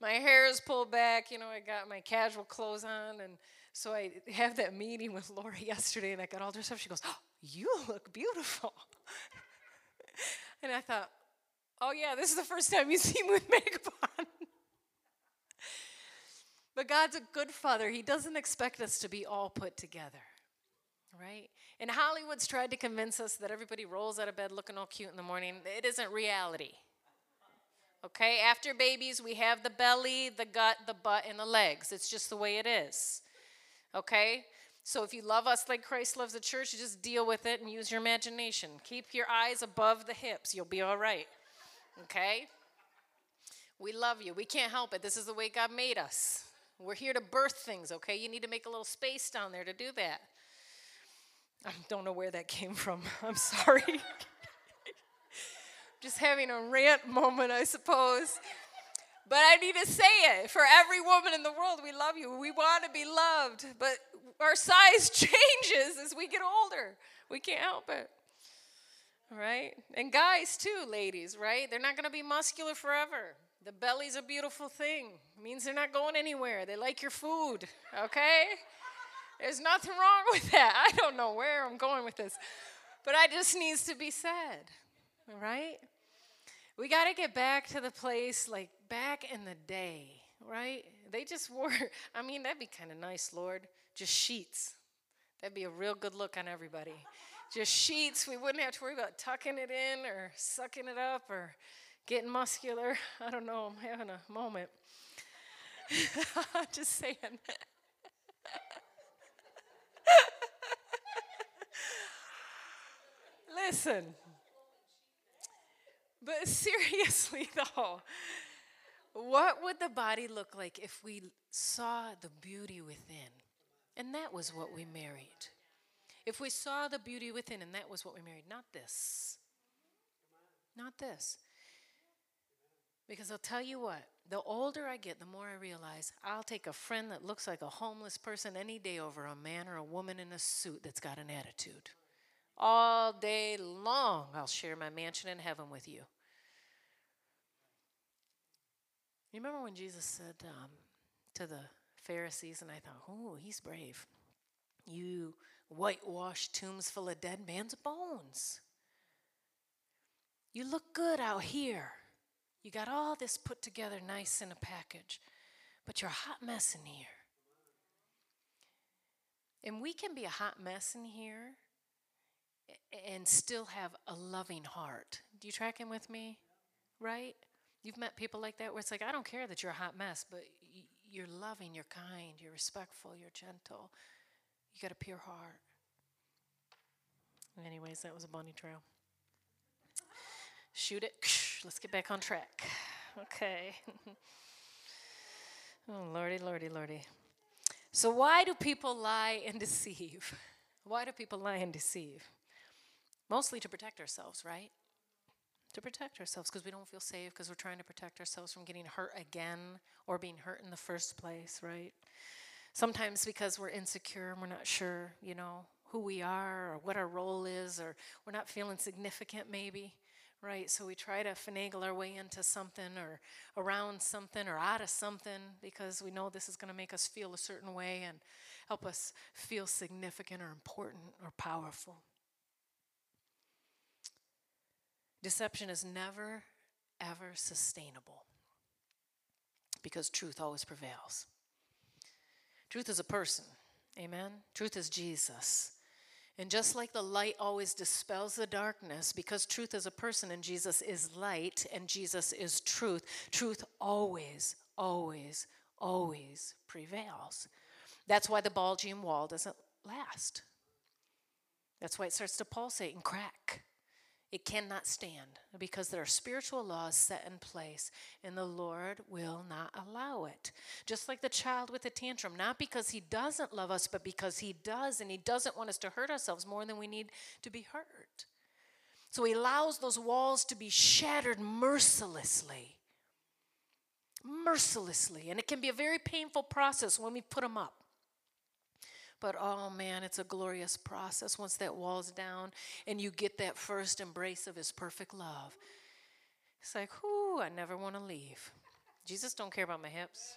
Speaker 1: my hair is pulled back, you know, I got my casual clothes on and so I have that meeting with Laura (laughs) yesterday, and I got all dressed up. She goes, oh, "You look beautiful," (laughs) and I thought, "Oh yeah, this is the first time you (laughs) see me with makeup on." but God's a good father. He doesn't expect us to be all put together, right? And Hollywood's tried to convince us that everybody rolls out of bed looking all cute in the morning. It isn't reality. Okay, after babies, we have the belly, the gut, the butt, and the legs. It's just the way it is. Okay? So if you love us like Christ loves the church, you just deal with it and use your imagination. Keep your eyes above the hips. You'll be all right. Okay? We love you. We can't help it. This is the way God made us. We're here to birth things, okay? You need to make a little space down there to do that. I don't know where that came from. (laughs) I'm sorry. (laughs) Just having a rant moment, I suppose. But I need to say it for every woman in the world. We love you. We want to be loved. But our size (laughs) changes as we get older. We can't help it. Right? And guys, too, ladies, right? They're not going to be muscular forever. The belly's a beautiful thing. It means they're not going anywhere. They like your food, okay? There's nothing wrong with that. I don't know where I'm going with this. But I just needs to be said. All right? We got to get back to the place like back in the day, right? They just (laughs) wore, I mean, that'd be kind of nice, Lord. Just sheets. That'd be a real good look on everybody. Just sheets. We wouldn't have to worry about tucking it in or sucking it up or getting muscular. (laughs) I don't know. I'm having a moment. (laughs) just saying. Listen. But (laughs) seriously, though, what would the body look like if we saw the beauty within? And that was what we married. If we saw the beauty within, and that was what we married, not this. Not this. Because I'll tell you what, the older I get, the more I realize I'll take a friend that looks like a homeless person any day over a man or a woman in a suit that's got an attitude. All day long, I'll share my mansion in heaven with you. You remember when Jesus said um, to the Pharisees, and I thought, oh, he's brave. You whitewash tombs full of dead man's bones. You look good out here. You got all this put together nice in a package, but you're a hot mess in here. And we can be a hot mess in here and still have a loving heart. Do you track him with me? Right? You've met people like that where it's like, I don't care that you're a hot mess, but you're loving, you're kind, you're respectful, you're gentle. You got a pure heart. Anyways, that was a bunny trail. Shoot it. (laughs) Let's get back on track. Okay. (laughs) oh, lordy, lordy, lordy. So, why do people lie and (laughs) deceive? Why do people lie and deceive? Mostly to protect ourselves, right? To protect ourselves because we don't feel safe because we're trying to protect ourselves from getting hurt again or being hurt in the first place, right? Sometimes because we're insecure and we're not sure, you know, who we are or what our role is or we're not feeling significant maybe, right? So we try to finagle our way into something or around something or out of something because we know this is going to make us feel a certain way and help us feel significant or important or powerful. Deception is never, ever sustainable because truth always prevails. Truth is a person. Amen. Truth is Jesus. And just like the light always dispels the darkness, because truth is a person and Jesus is light and Jesus is truth, truth always, always, always prevails. That's why the bulging wall doesn't last. That's why it starts to pulsate and crack. It cannot stand because there are spiritual laws set in place, and the Lord will not allow it. Just like the child with the tantrum, not because he doesn't love us, but because he does, and he doesn't want us to hurt ourselves more than we need to be hurt. So he allows those walls to be shattered mercilessly. Mercilessly. And it can be a very painful process when we put them up. But oh man, it's a glorious process once that wall's down and you get that first embrace of his perfect love. It's like, whoo, I never want to leave. Jesus don't care about my hips.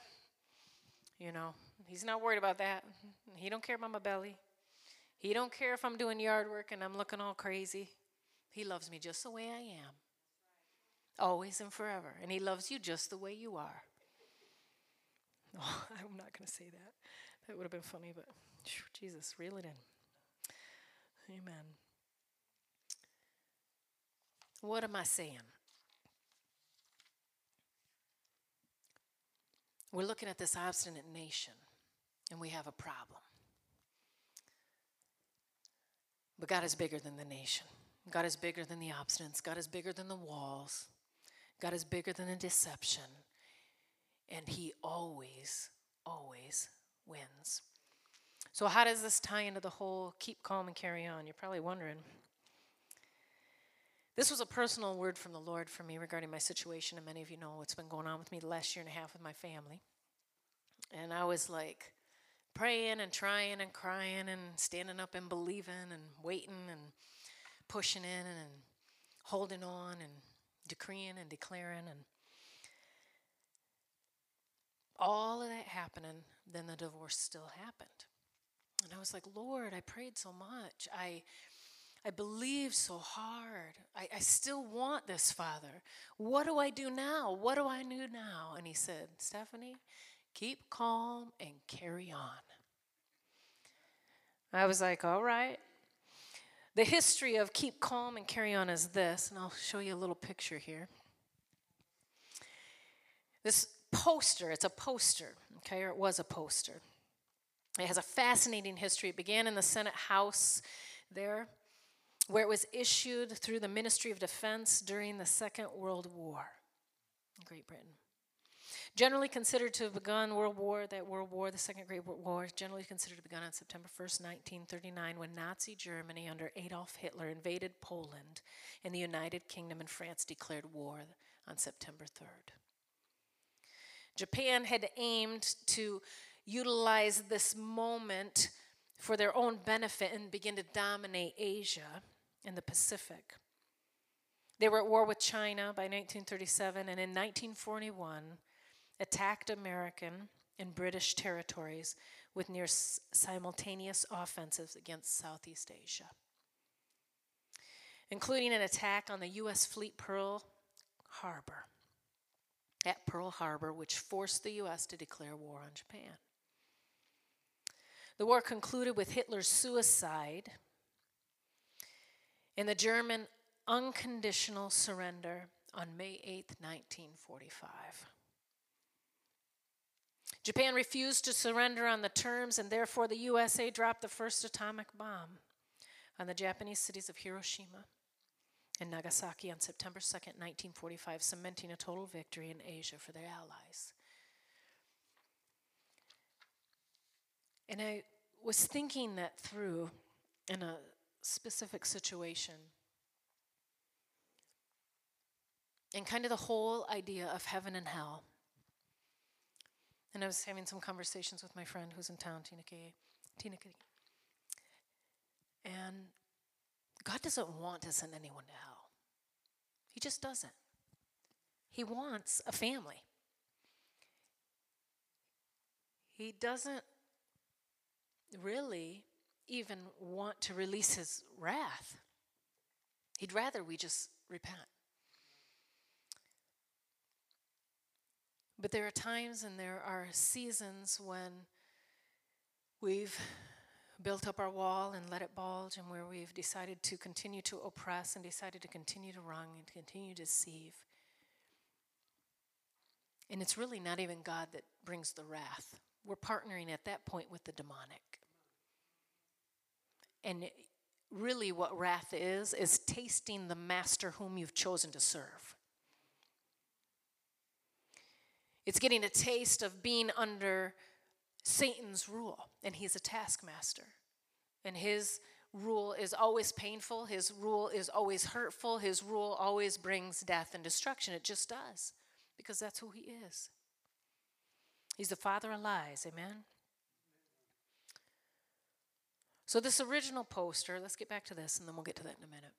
Speaker 1: You know, he's not worried about that. He don't care about my belly. He don't care if I'm doing yard work and I'm looking all crazy. He loves me just the way I am. Always and forever. And he loves you just the way you are. (laughs) Oh, I'm not going to say that. That would have been funny, but Jesus, reel it in. Amen. What am I saying? We're looking at this obstinate nation, and we have a problem. But God is bigger than the nation. God is bigger than the obstinance. God is bigger than the walls. God is bigger than the deception. and He always, always wins. So, how does this tie into the whole keep calm and carry on? You're probably wondering. This was a personal word from the Lord for me regarding my situation, and many of you know what's been going on with me the last year and a half with my family. And I was like praying and trying and crying and standing up and believing and waiting and pushing in and holding on and decreeing and declaring and all of that happening, then the divorce still happened. And I was like, Lord, I prayed so much. I I believed so hard. I, I still want this, Father. What do I do now? What do I do now? And he said, Stephanie, keep calm and carry on. I was like, all right. The history of keep calm and carry on is this, and I'll show you a little picture here. This poster, it's a poster, okay, or it was a poster. It has a fascinating history. It began in the Senate House there, where it was issued through the Ministry of Defense during the Second World War in Great Britain. Generally considered to have begun World War, that World War, the Second Great War, is generally considered to have begun on September 1st, 1939, when Nazi Germany under Adolf Hitler invaded Poland and the United Kingdom and France declared war on September 3rd. Japan had aimed to utilize this moment for their own benefit and begin to dominate Asia and the Pacific. They were at war with China by 1937, and in 1941, attacked American and British territories with near simultaneous offensives against Southeast Asia, including an attack on the U.S. fleet Pearl Harbor. At Pearl Harbor, which forced the U.S. to declare war on Japan. The war concluded with Hitler's suicide and the German unconditional surrender on May 8, 1945. Japan refused to surrender on the terms, and therefore the USA dropped the first atomic bomb on the Japanese cities of Hiroshima and Nagasaki on September 2, 1945, cementing a total victory in Asia for their allies. And I was thinking that through in a specific situation. And kind of the whole idea of heaven and hell. And I was having some conversations with my friend who's in town, Tina K. Tina K. And God doesn't want to send anyone to hell. He just doesn't. He wants a family. He doesn't really even want to release his wrath. He'd rather we just repent. But there are times and there are seasons when we've built up our wall and let it bulge, and where we've decided to continue to oppress and decided to continue to wrong and continue to deceive. And it's really not even God that brings the wrath. We're partnering at that point with the demonic. And really, what wrath is, is tasting the master whom you've chosen to serve. It's getting a taste of being under Satan's rule, and he's a taskmaster. And his rule is always painful, his rule is always hurtful, his rule always brings death and destruction. It just does, because that's who he is. He's the father of lies, amen? So, this original poster, let's get back to this and then we'll get to that in a minute,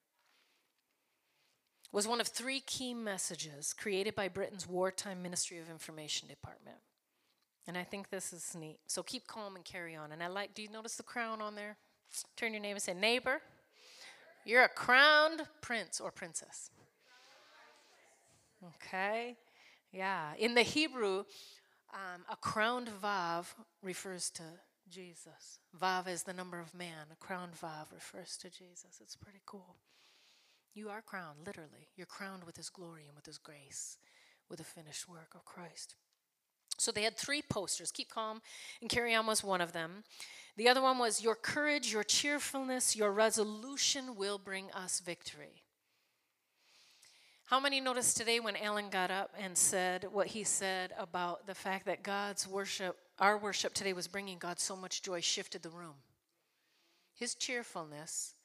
Speaker 1: was one of three key messages created by Britain's wartime Ministry of Information Department. And I think this is neat. So, keep calm and carry on. And I like, do you notice the crown on there? Turn your name and say, Neighbor, you're a crowned prince or princess. Okay? Yeah. In the Hebrew, um, a crowned vav refers to Jesus. Vav is the number of man. A crowned vav refers to Jesus. It's pretty cool. You are crowned, literally. You're crowned with His glory and with His grace, with the finished work of Christ. So they had three posters. Keep calm and carry on was one of them. The other one was Your courage, your cheerfulness, your resolution will bring us victory. How many noticed today when Alan got up and said what he said about the fact that God's worship, our worship today was bringing God so much joy, shifted the room? His cheerfulness,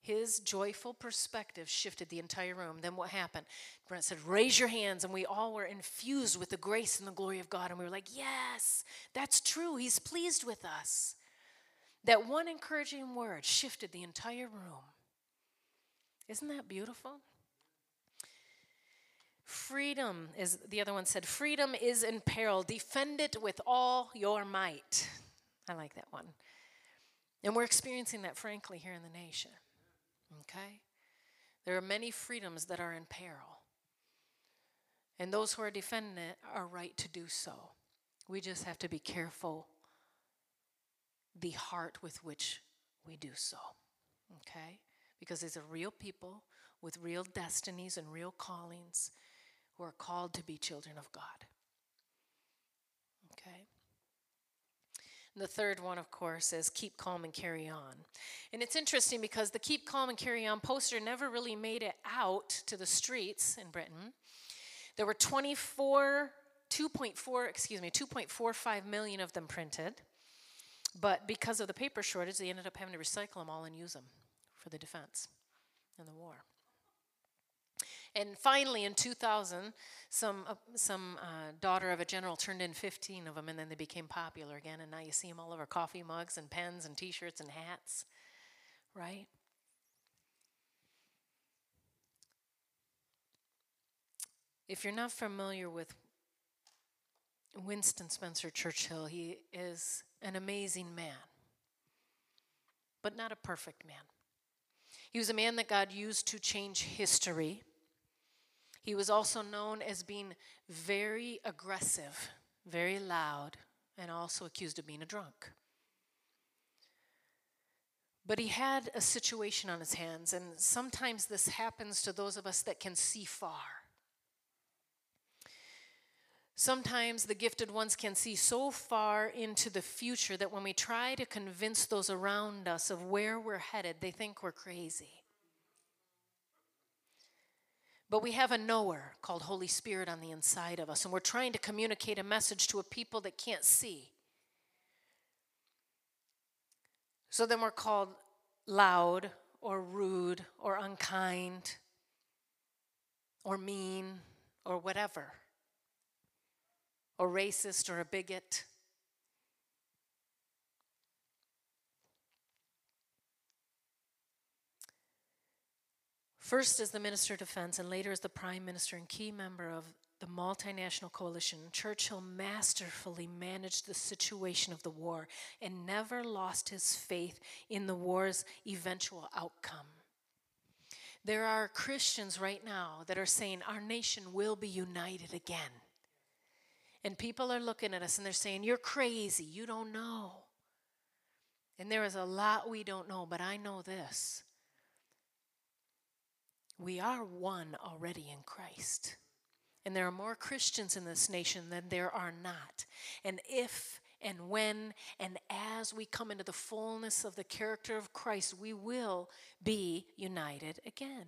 Speaker 1: his joyful perspective shifted the entire room. Then what happened? Brent said, Raise your hands. And we all were infused with the grace and the glory of God. And we were like, Yes, that's true. He's pleased with us. That one encouraging word shifted the entire room. Isn't that beautiful? Freedom is, the other one said, freedom is in peril. Defend it with all your might. I like that one. And we're experiencing that, frankly, here in the nation. Okay? There are many freedoms that are in peril. And those who are defending it are right to do so. We just have to be careful the heart with which we do so. Okay? Because these are real people with real destinies and real callings who are called to be children of God. Okay? And the third one, of course, is keep calm and carry on. And it's interesting because the keep calm and carry on poster never really made it out to the streets in Britain. There were 24, 2.4, excuse me, 2.45 million of them printed. But because of the paper shortage, they ended up having to recycle them all and use them for the defense in the war. And finally, in 2000, some, uh, some uh, daughter of a general turned in 15 of them, and then they became popular again. And now you see them all over coffee mugs and pens and t shirts and hats, right? If you're not familiar with Winston Spencer Churchill, he is an amazing man, but not a perfect man. He was a man that God used to change history. He was also known as being very aggressive, very loud, and also accused of being a drunk. But he had a situation on his hands, and sometimes this happens to those of us that can see far. Sometimes the gifted ones can see so far into the future that when we try to convince those around us of where we're headed, they think we're crazy. But we have a knower called Holy Spirit on the inside of us, and we're trying to communicate a message to a people that can't see. So then we're called loud or rude or unkind or mean or whatever, or racist or a bigot. First as the Minister of Defense and later as the Prime Minister and key member of the multinational coalition, Churchill masterfully managed the situation of the war and never lost his faith in the war's eventual outcome. There are Christians right now that are saying our nation will be united again. And people are looking at us and they're saying, You're crazy. You don't know. And there is a lot we don't know, but I know this we are one already in Christ. And there are more Christians in this nation than there are not. And if and when and as we come into the fullness of the character of Christ, we will be united again.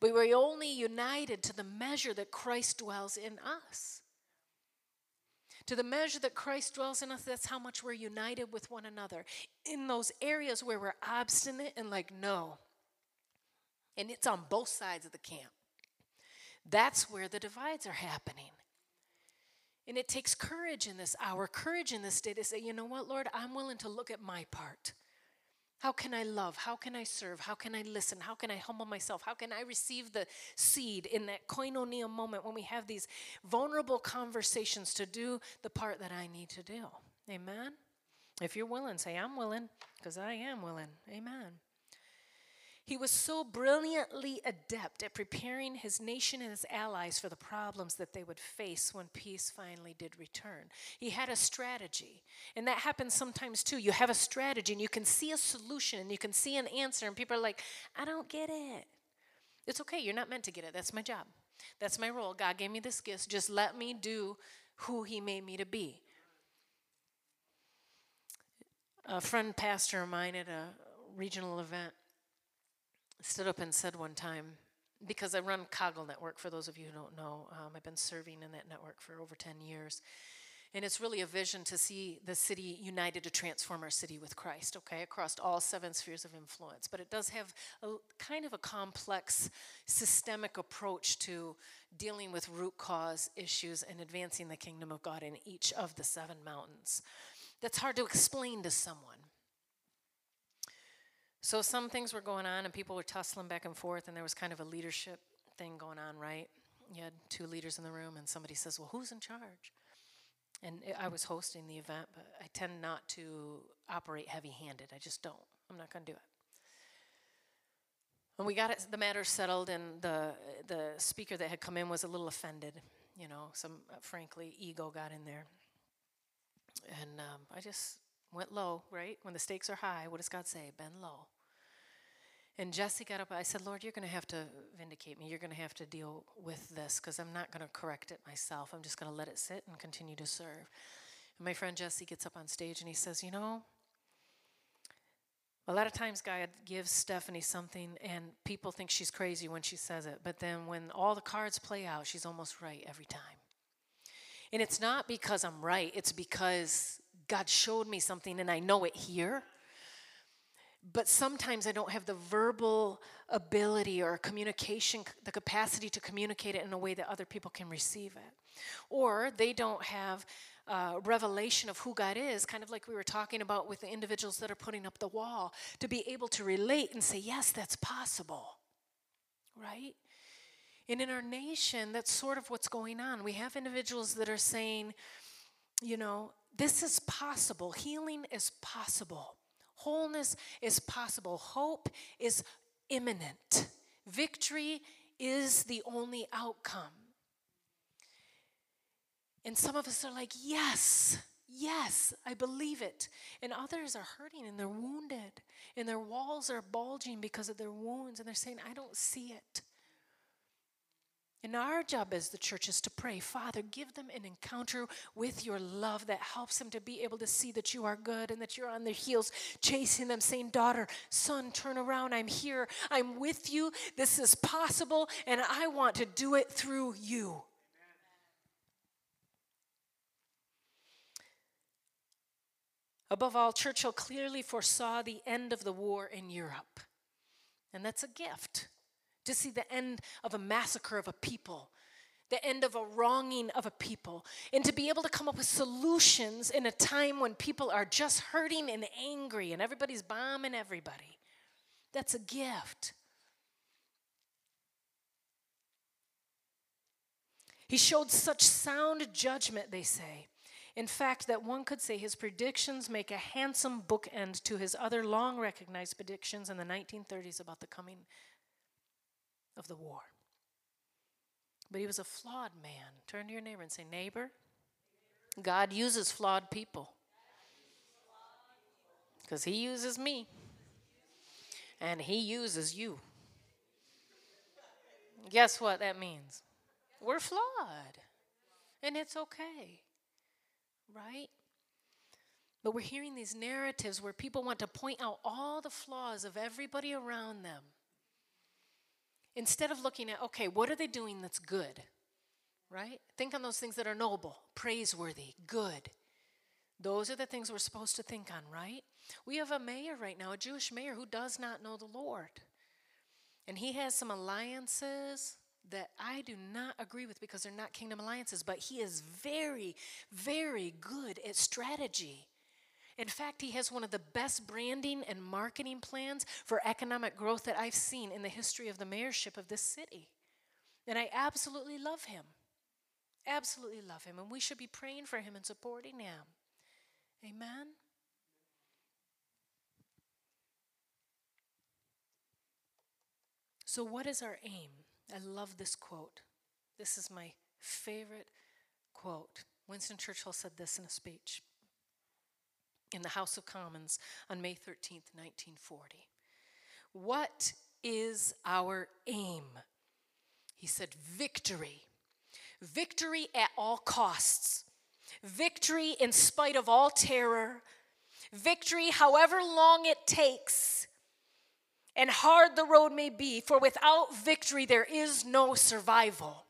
Speaker 1: But we're only united to the measure that Christ dwells in us. To the measure that Christ dwells in us, that's how much we're united with one another. In those areas where we're obstinate and like, no, and it's on both sides of the camp. That's where the divides are happening. And it takes courage in this hour, courage in this day to say, you know what, Lord, I'm willing to look at my part. How can I love? How can I serve? How can I listen? How can I humble myself? How can I receive the seed in that koinonia moment when we have these vulnerable conversations to do the part that I need to do? Amen? If you're willing, say, I'm willing, because I am willing. Amen. He was so brilliantly adept at preparing his nation and his allies for the problems that they would face when peace finally did return. He had a strategy. And that happens sometimes too. You have a strategy and you can see a solution and you can see an answer, and people are like, I don't get it. It's okay. You're not meant to get it. That's my job. That's my role. God gave me this gift. Just let me do who He made me to be. A friend pastor of mine at a regional event stood up and said one time, because I run Coggle Network, for those of you who don't know. Um, I've been serving in that network for over 10 years. And it's really a vision to see the city united to transform our city with Christ, okay, across all seven spheres of influence. But it does have a kind of a complex systemic approach to dealing with root cause issues and advancing the kingdom of God in each of the seven mountains. That's hard to explain to someone. So some things were going on and people were tussling back and forth, and there was kind of a leadership thing going on, right? You had two leaders in the room, and somebody says, Well, who's in charge? And I was hosting the event, but I tend not to operate heavy handed. I just don't. I'm not going to do it. And we got it, the matter settled, and the, the speaker that had come in was a little offended. You know, some, uh, frankly, ego got in there. And um, I just went low, right? When the stakes are high, what does God say? Bend low. And Jesse got up. I said, Lord, you're going to have to vindicate me. You're going to have to deal with this because I'm not going to correct it myself. I'm just going to let it sit and continue to serve. And my friend Jesse gets up on stage and he says, You know, a lot of times God gives Stephanie something and people think she's crazy when she says it. But then when all the cards play out, she's almost right every time. And it's not because I'm right, it's because God showed me something and I know it here but sometimes I don't have the verbal ability or communication, the capacity to communicate it in a way that other people can receive it. Or they don't have uh, revelation of who God is, kind of like we were talking about with the individuals that are putting up the wall, to be able to relate and say, yes, that's possible, right? And in our nation, that's sort of what's going on. We have individuals that are saying, you know, this is possible, healing is possible. Wholeness is possible. Hope is imminent. Victory is the only outcome. And some of us are like, yes, yes, I believe it. And others are hurting and they're wounded and their walls are bulging because of their wounds and they're saying, I don't see it. And our job as the church is to pray, Father, give them an encounter with your love that helps them to be able to see that you are good and that you're on their heels, chasing them, saying, Daughter, son, turn around. I'm here. I'm with you. This is possible, and I want to do it through you. Above all, Churchill clearly foresaw the end of the war in Europe. And that's a gift to see the end of a massacre of a people, the end of a wronging of a people, and to be able to come up with solutions in a time when people are just hurting and angry and everybody's bombing everybody. That's a gift. He showed such sound judgment, they say. In fact, that one could say his predictions make a handsome bookend to his other long recognized predictions in the 1930s about the coming of the war. But he was a flawed man. Turn to your neighbor and say, Neighbor, God uses flawed people. Because he uses me. And he uses you. Guess what that means? We're flawed. And it's okay. Right? But we're hearing these narratives where people want to point out all the flaws of everybody around them Instead of looking at, okay, what are they doing that's good? Right? Think on those things that are noble, praiseworthy, good. Those are the things we're supposed to think on, right? We have a mayor right now, a Jewish mayor who does not know the Lord. And he has some alliances that I do not agree with because they're not kingdom alliances, but he is very, very good at strategy. In fact, he has one of the best branding and marketing plans for economic growth that I've seen in the history of the mayorship of this city. And I absolutely love him. Absolutely love him. And we should be praying for him and supporting him. Amen. So, what is our aim? I love this quote. This is my favorite quote. Winston Churchill said this in a speech in the House of Commons on May 13th, 1940. What is our aim? He said, victory. Victory at all costs. Victory in spite of all terror. Victory however long it takes. and hard the road may be, for without victory there is no survival.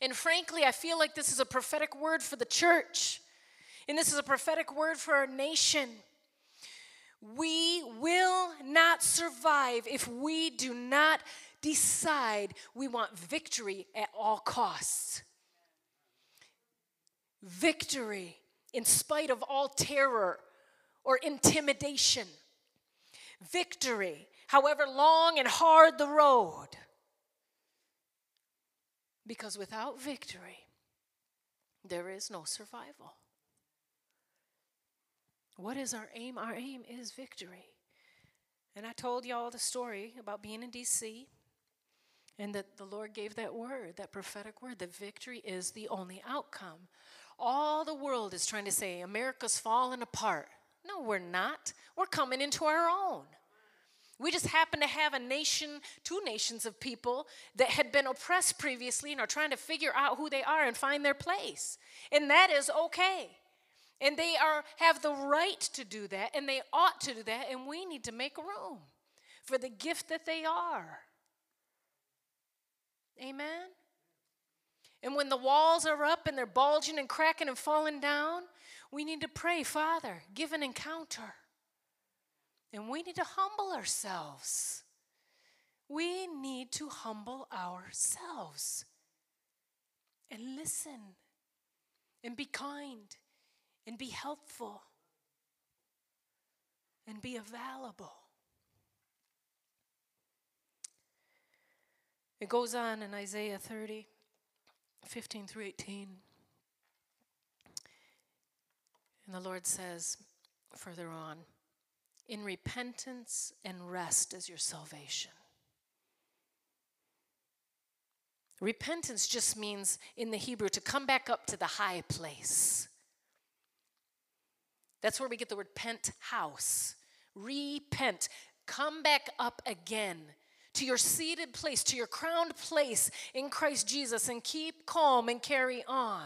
Speaker 1: And frankly, I feel like this is a prophetic word for the church. And this is a prophetic word for our nation. We will not survive if we do not decide we want victory at all costs. Victory in spite of all terror or intimidation. Victory, however long and hard the road. Because without victory, there is no survival. What is our aim? Our aim is victory. And I told y'all the story about being in DC and that the Lord gave that word, that prophetic word, that victory is the only outcome. All the world is trying to say America's falling apart. No, we're not. We're coming into our own. We just happen to have a nation, two nations of people that had been oppressed previously and are trying to figure out who they are and find their place. And that is okay. And they are have the right to do that and they ought to do that and we need to make room for the gift that they are. Amen. And when the walls are up and they're bulging and cracking and falling down, we need to pray, Father, give an encounter. And we need to humble ourselves. We need to humble ourselves and listen and be kind and be helpful and be available. It goes on in Isaiah 30, 15 through 18. And the Lord says further on, in repentance and rest is your salvation. Repentance just means, in the Hebrew, to come back up to the high place. That's where we get the word pent house. Repent. Come back up again to your seated place, to your crowned place in Christ Jesus, and keep calm and carry on.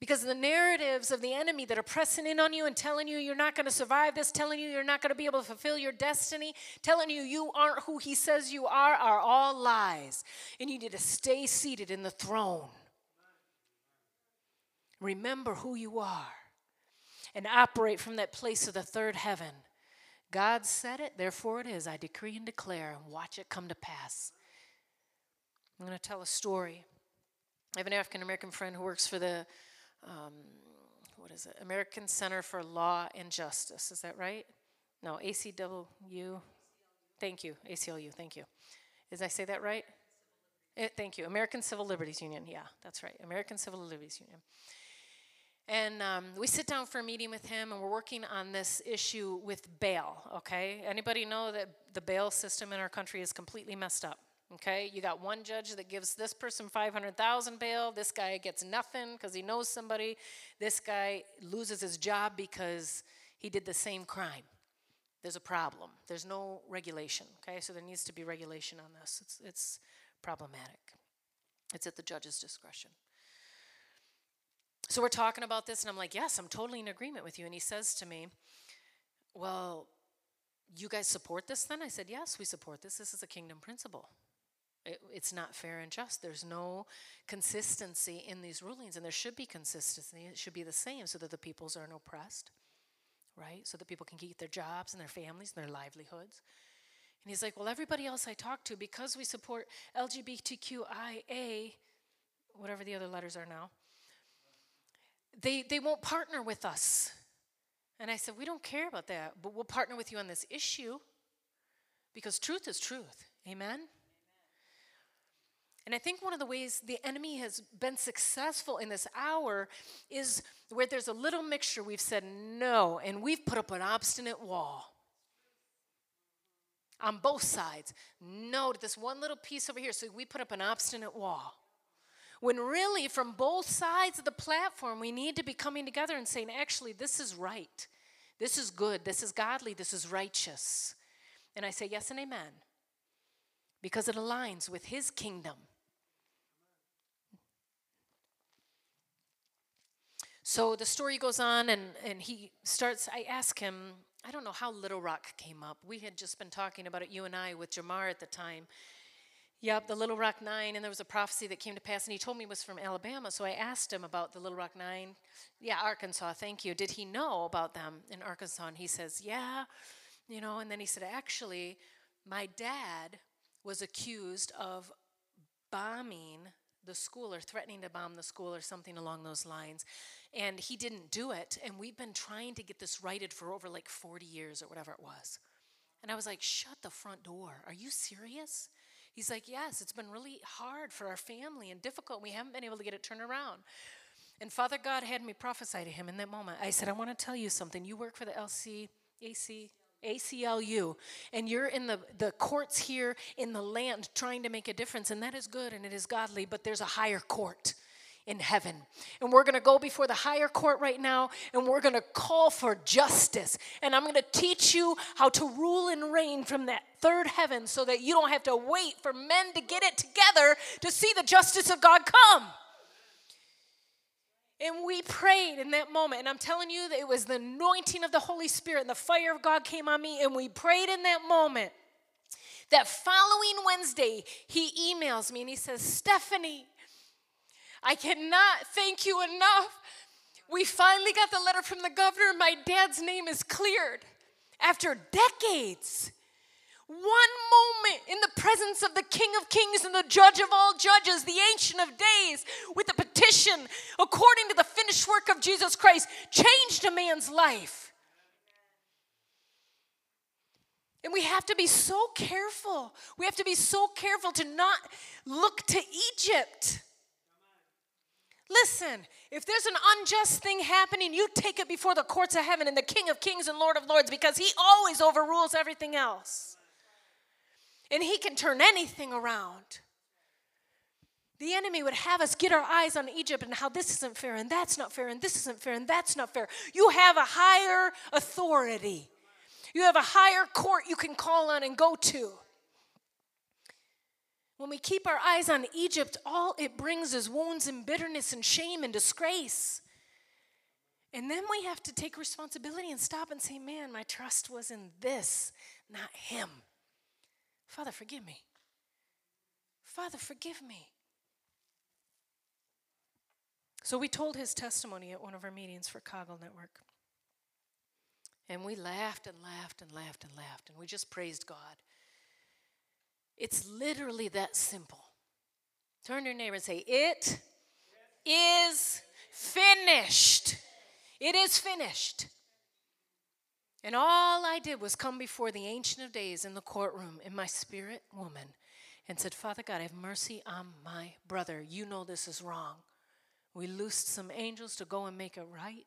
Speaker 1: Because the narratives of the enemy that are pressing in on you and telling you you're not going to survive this, telling you you're not going to be able to fulfill your destiny, telling you you aren't who he says you are, are all lies. And you need to stay seated in the throne. Remember who you are and operate from that place of the third heaven God said it, therefore it is. I decree and declare and watch it come to pass. I'm going to tell a story. I have an African American friend who works for the, um, what is it, American Center for Law and Justice. Is that right? No, ACW. Thank you, ACLU. Thank you. Did I say that right? It, eh, thank you. American Civil Liberties Union. Yeah, that's right. American Civil Liberties Union. And um, we sit down for a meeting with him, and we're working on this issue with bail. Okay, anybody know that the bail system in our country is completely messed up? Okay, you got one judge that gives this person 500,000 bail. This guy gets nothing because he knows somebody. This guy loses his job because he did the same crime. There's a problem. There's no regulation. Okay, so there needs to be regulation on this. It's, it's problematic. It's at the judge's discretion. So we're talking about this, and I'm like, Yes, I'm totally in agreement with you. And he says to me, Well, you guys support this then? I said, Yes, we support this. This is a kingdom principle. It, it's not fair and just. There's no consistency in these rulings, and there should be consistency. It should be the same so that the peoples aren't oppressed, right? So that people can keep their jobs and their families and their livelihoods. And he's like, Well, everybody else I talk to, because we support LGBTQIA, whatever the other letters are now, they, they won't partner with us. And I said, We don't care about that, but we'll partner with you on this issue because truth is truth. Amen? And I think one of the ways the enemy has been successful in this hour is where there's a little mixture. We've said no, and we've put up an obstinate wall on both sides. No to this one little piece over here. So we put up an obstinate wall. When really, from both sides of the platform, we need to be coming together and saying, actually, this is right. This is good. This is godly. This is righteous. And I say, yes and amen. Because it aligns with his kingdom. So the story goes on, and, and he starts. I ask him, I don't know how Little Rock came up. We had just been talking about it, you and I, with Jamar at the time. Yep, the Little Rock Nine, and there was a prophecy that came to pass, and he told me it was from Alabama. So I asked him about the Little Rock Nine. Yeah, Arkansas, thank you. Did he know about them in Arkansas? And he says, Yeah, you know, and then he said, Actually, my dad was accused of bombing the school or threatening to bomb the school or something along those lines. And he didn't do it. And we've been trying to get this righted for over like 40 years or whatever it was. And I was like, Shut the front door. Are you serious? He's like, Yes, it's been really hard for our family and difficult. We haven't been able to get it turned around. And Father God had me prophesy to him in that moment. I said, I want to tell you something. You work for the LC, AC, ACLU, and you're in the, the courts here in the land trying to make a difference, and that is good and it is godly, but there's a higher court in heaven. And we're going to go before the higher court right now and we're going to call for justice. And I'm going to teach you how to rule and reign from that third heaven so that you don't have to wait for men to get it together to see the justice of God come. And we prayed in that moment. And I'm telling you that it was the anointing of the Holy Spirit and the fire of God came on me. And we prayed in that moment. That following Wednesday, he emails me and he says, Stephanie, I cannot thank you enough. We finally got the letter from the governor. My dad's name is cleared after decades. One moment in the presence of the King of Kings and the Judge of all judges, the Ancient of Days, with a petition according to the finished work of Jesus Christ, changed a man's life. And we have to be so careful. We have to be so careful to not look to Egypt. Listen, if there's an unjust thing happening, you take it before the courts of heaven and the King of Kings and Lord of Lords because he always overrules everything else. And he can turn anything around. The enemy would have us get our eyes on Egypt and how this isn't fair and that's not fair and this isn't fair and that's not fair. You have a higher authority, you have a higher court you can call on and go to. When we keep our eyes on Egypt, all it brings is wounds and bitterness and shame and disgrace. And then we have to take responsibility and stop and say, man, my trust was in this, not him. Father, forgive me. Father, forgive me. So we told his testimony at one of our meetings for Coggle Network. And we laughed and laughed and laughed and laughed, and we just praised God. It's literally that simple. Turn to your neighbor and say, It is finished. It is finished. And all I did was come before the Ancient of Days in the courtroom in my spirit woman and said, Father God, have mercy on my brother. You know this is wrong. We loosed some angels to go and make it right.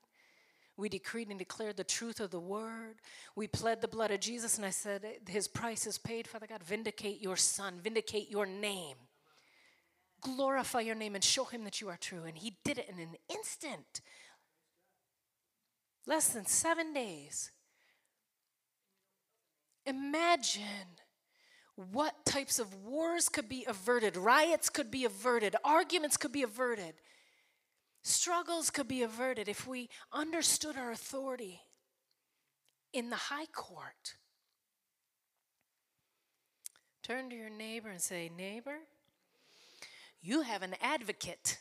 Speaker 1: We decreed and declared the truth of the word. We pled the blood of Jesus, and I said, His price is paid, Father God. Vindicate your son, vindicate your name. Glorify your name and show him that you are true. And he did it in an instant. Less than seven days. Imagine what types of wars could be averted, riots could be averted, arguments could be averted Struggles could be averted if we understood our authority in the high court. Turn to your neighbor and say, Neighbor, you have an advocate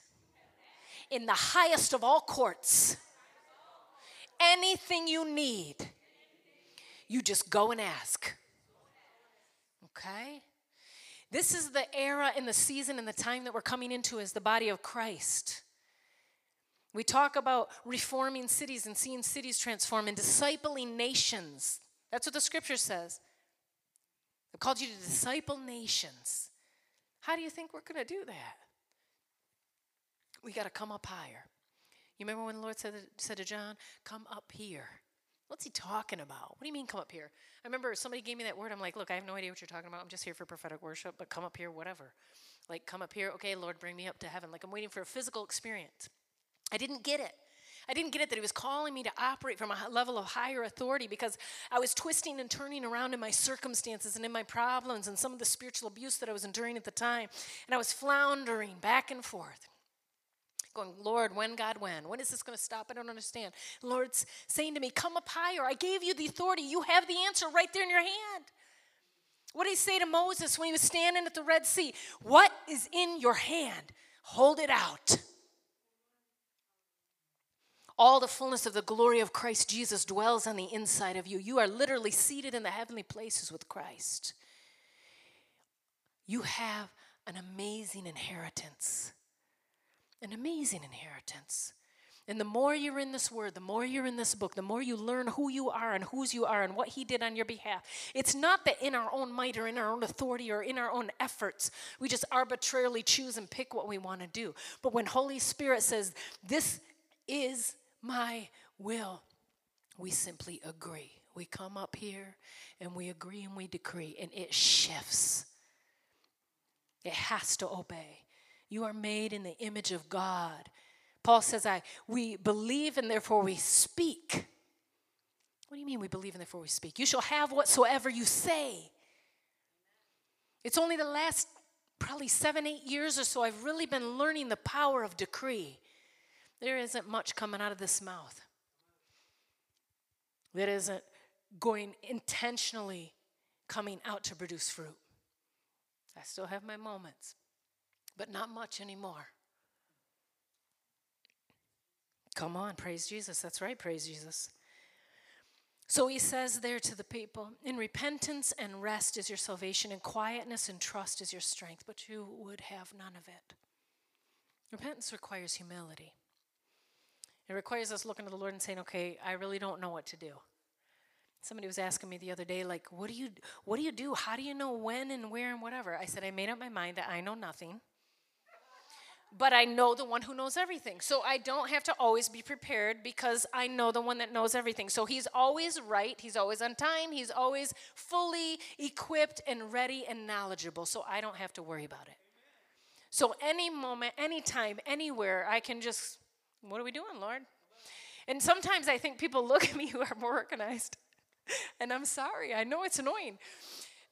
Speaker 1: in the highest of all courts. Anything you need, you just go and ask. Okay? This is the era and the season and the time that we're coming into as the body of Christ. We talk about reforming cities and seeing cities transform and discipling nations. That's what the scripture says. I've called you to disciple nations. How do you think we're going to do that? We got to come up higher. You remember when the Lord said, said to John, Come up here? What's he talking about? What do you mean, come up here? I remember somebody gave me that word. I'm like, Look, I have no idea what you're talking about. I'm just here for prophetic worship, but come up here, whatever. Like, come up here. Okay, Lord, bring me up to heaven. Like, I'm waiting for a physical experience. I didn't get it. I didn't get it that he was calling me to operate from a level of higher authority because I was twisting and turning around in my circumstances and in my problems and some of the spiritual abuse that I was enduring at the time. And I was floundering back and forth. going, Lord, when, God, when? When is this going to stop? I don't understand. Lord's saying to me, Come up higher. I gave you the authority. You have the answer right there in your hand. What did he say to Moses when he was standing at the Red Sea? What is in your hand? Hold it out. All the fullness of the glory of Christ Jesus dwells on the inside of you. You are literally seated in the heavenly places with Christ. You have an amazing inheritance. An amazing inheritance. And the more you're in this word, the more you're in this book, the more you learn who you are and whose you are and what he did on your behalf. It's not that in our own might or in our own authority or in our own efforts, we just arbitrarily choose and pick what we want to do. But when Holy Spirit says, This is my will, we simply agree. We come up here and we agree and we decree, and it shifts. It has to obey. You are made in the image of God. Paul says, I we believe and therefore we speak. What do you mean we believe and therefore we speak? You shall have whatsoever you say. It's only the last probably seven, eight years or so I've really been learning the power of decree. There isn't much coming out of this mouth that isn't going intentionally coming out to produce fruit. I still have my moments, but not much anymore. Come on, praise Jesus. That's right, praise Jesus. So he says there to the people, in repentance and rest is your salvation, in quietness and trust is your strength, but you would have none of it. Repentance requires humility. It requires us looking to the Lord and saying, okay, I really don't know what to do. Somebody was asking me the other day, like, what do you what do you do? How do you know when and where and whatever? I said, I made up my mind that I know nothing but I know the one who knows everything. So I don't have to always be prepared because I know the one that knows everything. So he's always right, he's always on time, he's always fully equipped and ready and knowledgeable. So I don't have to worry about it. So any moment, anytime, anywhere, I can just, what are we doing, Lord? And sometimes I think people look at me who are more organized. (laughs) And I'm sorry, I know it's annoying.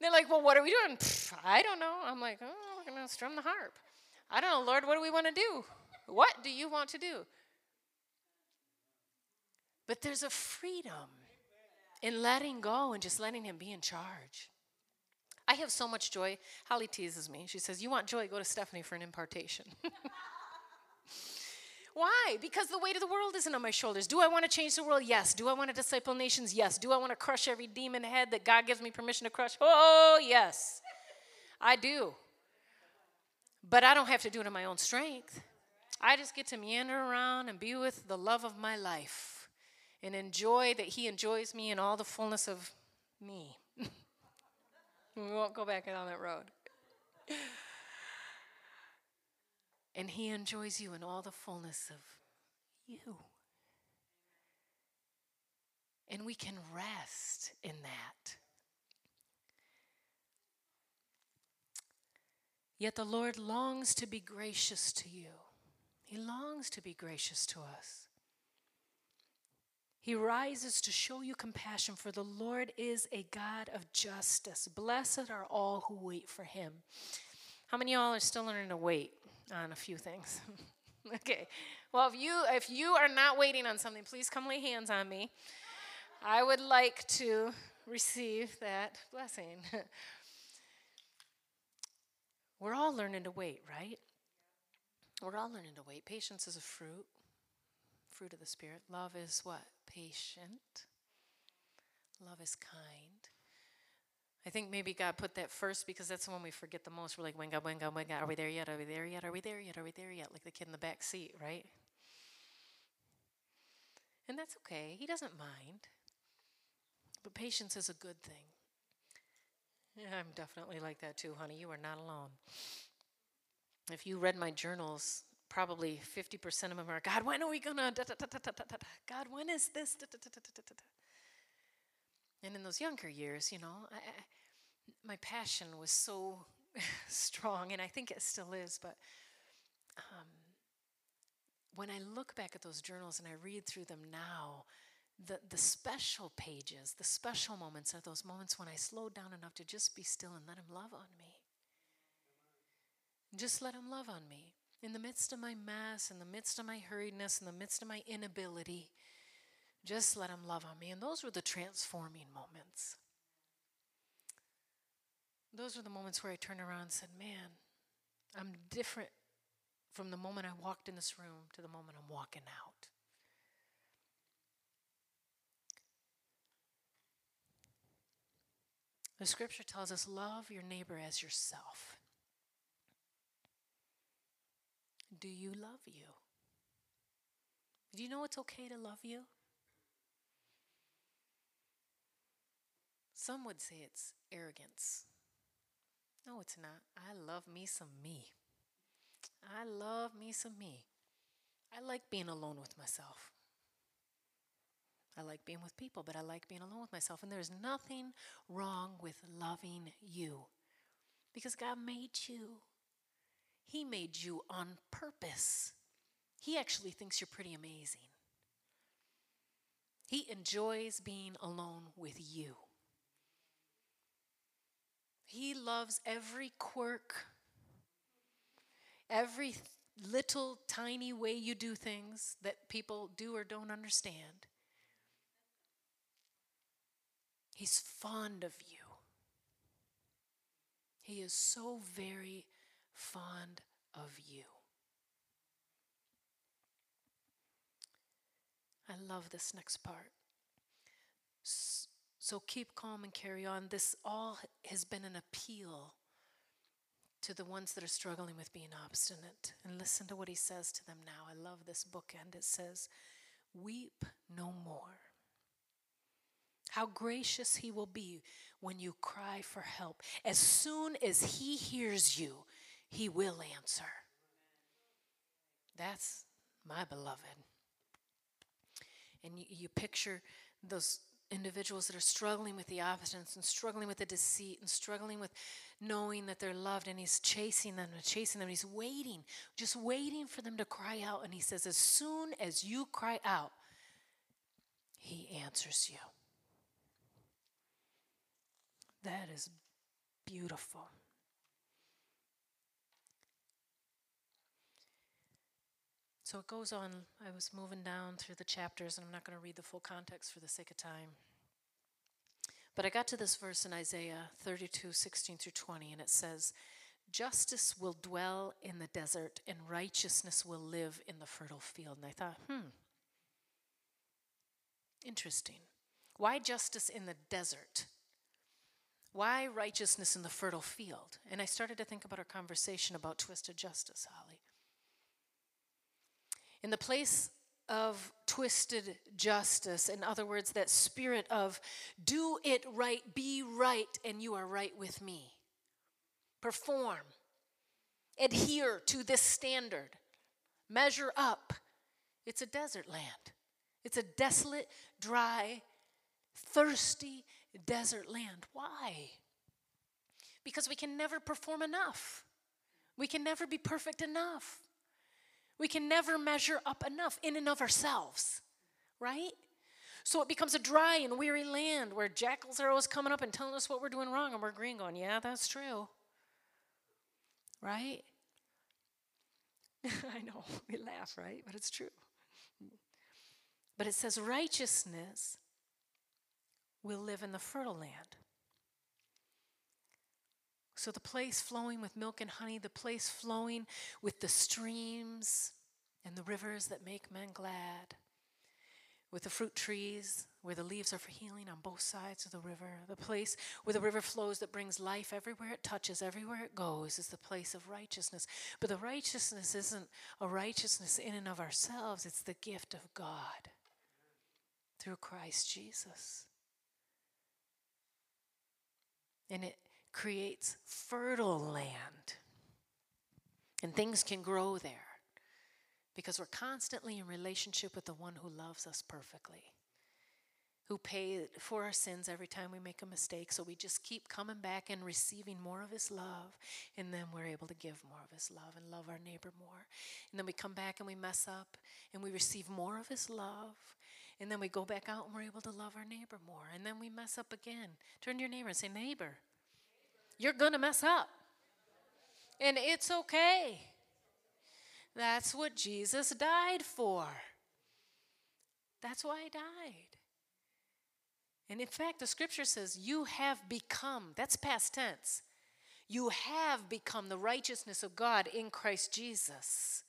Speaker 1: they're like, well, what are we doing? I don't know. I'm like, oh, we're going to strum the harp. I don't know, Lord, what do we want to do? What do you want to do? But there's a freedom in letting go and just letting Him be in charge. I have so much joy. Holly teases me. She says, You want joy? Go to Stephanie for an impartation. (laughs) Why? Because the weight of the world isn't on my shoulders. Do I want to change the world? Yes. Do I want to disciple nations? Yes. Do I want to crush every demon head that God gives me permission to crush? Oh, yes. I do. But I don't have to do it in my own strength. I just get to meander around and be with the love of my life and enjoy that He enjoys me in all the fullness of me. (laughs) we won't go back down that road. And He enjoys you in all the fullness of you. And we can rest in that. Yet the Lord longs to be gracious to you. He longs to be gracious to us. He rises to show you compassion, for the Lord is a God of justice. Blessed are all who wait for him. How many of y'all are still learning to wait on a few things? (laughs) okay. Well, if you if you are not waiting on something, please come lay hands on me. I would like to receive that blessing. (laughs) We're all learning to wait, right? We're all learning to wait. Patience is a fruit, fruit of the Spirit. Love is what? Patient. Love is kind. I think maybe God put that first because that's the one we forget the most. We're like, when God, when God, when God, are we there yet? Are we there yet? Are we there yet? Are we there yet? Like the kid in the back seat, right? And that's okay. He doesn't mind. But patience is a good thing. Yeah, I'm definitely like that too, honey. You are not alone. If you read my journals, probably 50% of them are God, when are we gonna? God, when is this? And in those younger years, you know, I, I, my passion was so (laughs) strong, and I think it still is. But um, when I look back at those journals and I read through them now, the, the special pages, the special moments are those moments when I slowed down enough to just be still and let Him love on me. Just let Him love on me. In the midst of my mess, in the midst of my hurriedness, in the midst of my inability, just let Him love on me. And those were the transforming moments. Those were the moments where I turned around and said, Man, I'm different from the moment I walked in this room to the moment I'm walking out. The scripture tells us love your neighbor as yourself. Do you love you? Do you know it's okay to love you? Some would say it's arrogance. No, it's not. I love me some me. I love me some me. I like being alone with myself. I like being with people, but I like being alone with myself. And there's nothing wrong with loving you because God made you. He made you on purpose. He actually thinks you're pretty amazing. He enjoys being alone with you. He loves every quirk, every little tiny way you do things that people do or don't understand. He's fond of you. He is so very fond of you. I love this next part. So keep calm and carry on. This all has been an appeal to the ones that are struggling with being obstinate. And listen to what he says to them now. I love this bookend. It says, Weep no more. How gracious he will be when you cry for help. As soon as he hears you, he will answer. That's my beloved. And you, you picture those individuals that are struggling with the obstinance and struggling with the deceit and struggling with knowing that they're loved and he's chasing them and chasing them he's waiting just waiting for them to cry out and he says as soon as you cry out he answers you. That is beautiful So it goes on. I was moving down through the chapters, and I'm not going to read the full context for the sake of time. But I got to this verse in Isaiah 32 16 through 20, and it says, Justice will dwell in the desert, and righteousness will live in the fertile field. And I thought, hmm, interesting. Why justice in the desert? Why righteousness in the fertile field? And I started to think about our conversation about twisted justice, Holly. In the place of twisted justice, in other words, that spirit of do it right, be right, and you are right with me. Perform, adhere to this standard, measure up. It's a desert land, it's a desolate, dry, thirsty desert land. Why? Because we can never perform enough. We can never be perfect enough. We can never measure up enough in and of ourselves, right? So it becomes a dry and weary land where jackals are always coming up and telling us what we're doing wrong, and we're agreeing, going, Yeah, that's true. Right? (laughs) I know, we laugh, right? But it's true. But it says, Righteousness will live in the fertile land. So, the place flowing with milk and honey, the place flowing with the streams and the rivers that make men glad, with the fruit trees where the leaves are for healing on both sides of the river, the place where the river flows that brings life everywhere it touches, everywhere it goes, is the place of righteousness. But the righteousness isn't a righteousness in and of ourselves, it's the gift of God through Christ Jesus. And it creates fertile land. And things can grow there because we're constantly in relationship with the one who loves us perfectly, who paid for our sins every time we make a mistake. So we just keep coming back and receiving more of his love, and then we're able to give more of his love and love our neighbor more. And then we come back and we mess up and we receive more of his love. And then we go back out and we're able to love our neighbor more. And then we mess up again. Turn to your neighbor and say, Neighbor, you're going to mess up. And it's okay. That's what Jesus died for. That's why he died. And in fact, the scripture says, You have become, that's past tense. You have become the righteousness of God in Christ Jesus.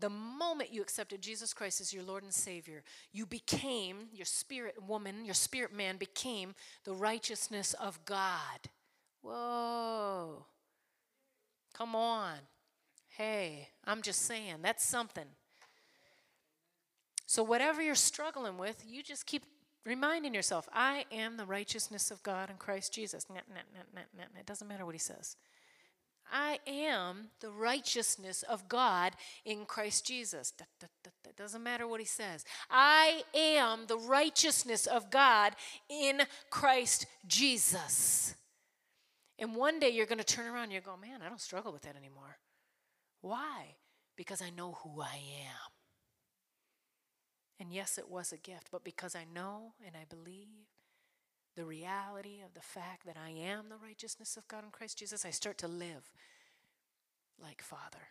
Speaker 1: The moment you accepted Jesus Christ as your Lord and Savior, you became, your spirit woman, your spirit man became the righteousness of God. Whoa. Come on. Hey, I'm just saying, that's something. So, whatever you're struggling with, you just keep reminding yourself, I am the righteousness of God in Christ Jesus. It doesn't matter what he says. I am the righteousness of God in Christ Jesus. It doesn't matter what he says. I am the righteousness of God in Christ Jesus. And one day you're going to turn around and you go, man, I don't struggle with that anymore. Why? Because I know who I am. And yes, it was a gift, but because I know and I believe the reality of the fact that I am the righteousness of God in Christ Jesus, I start to live like Father.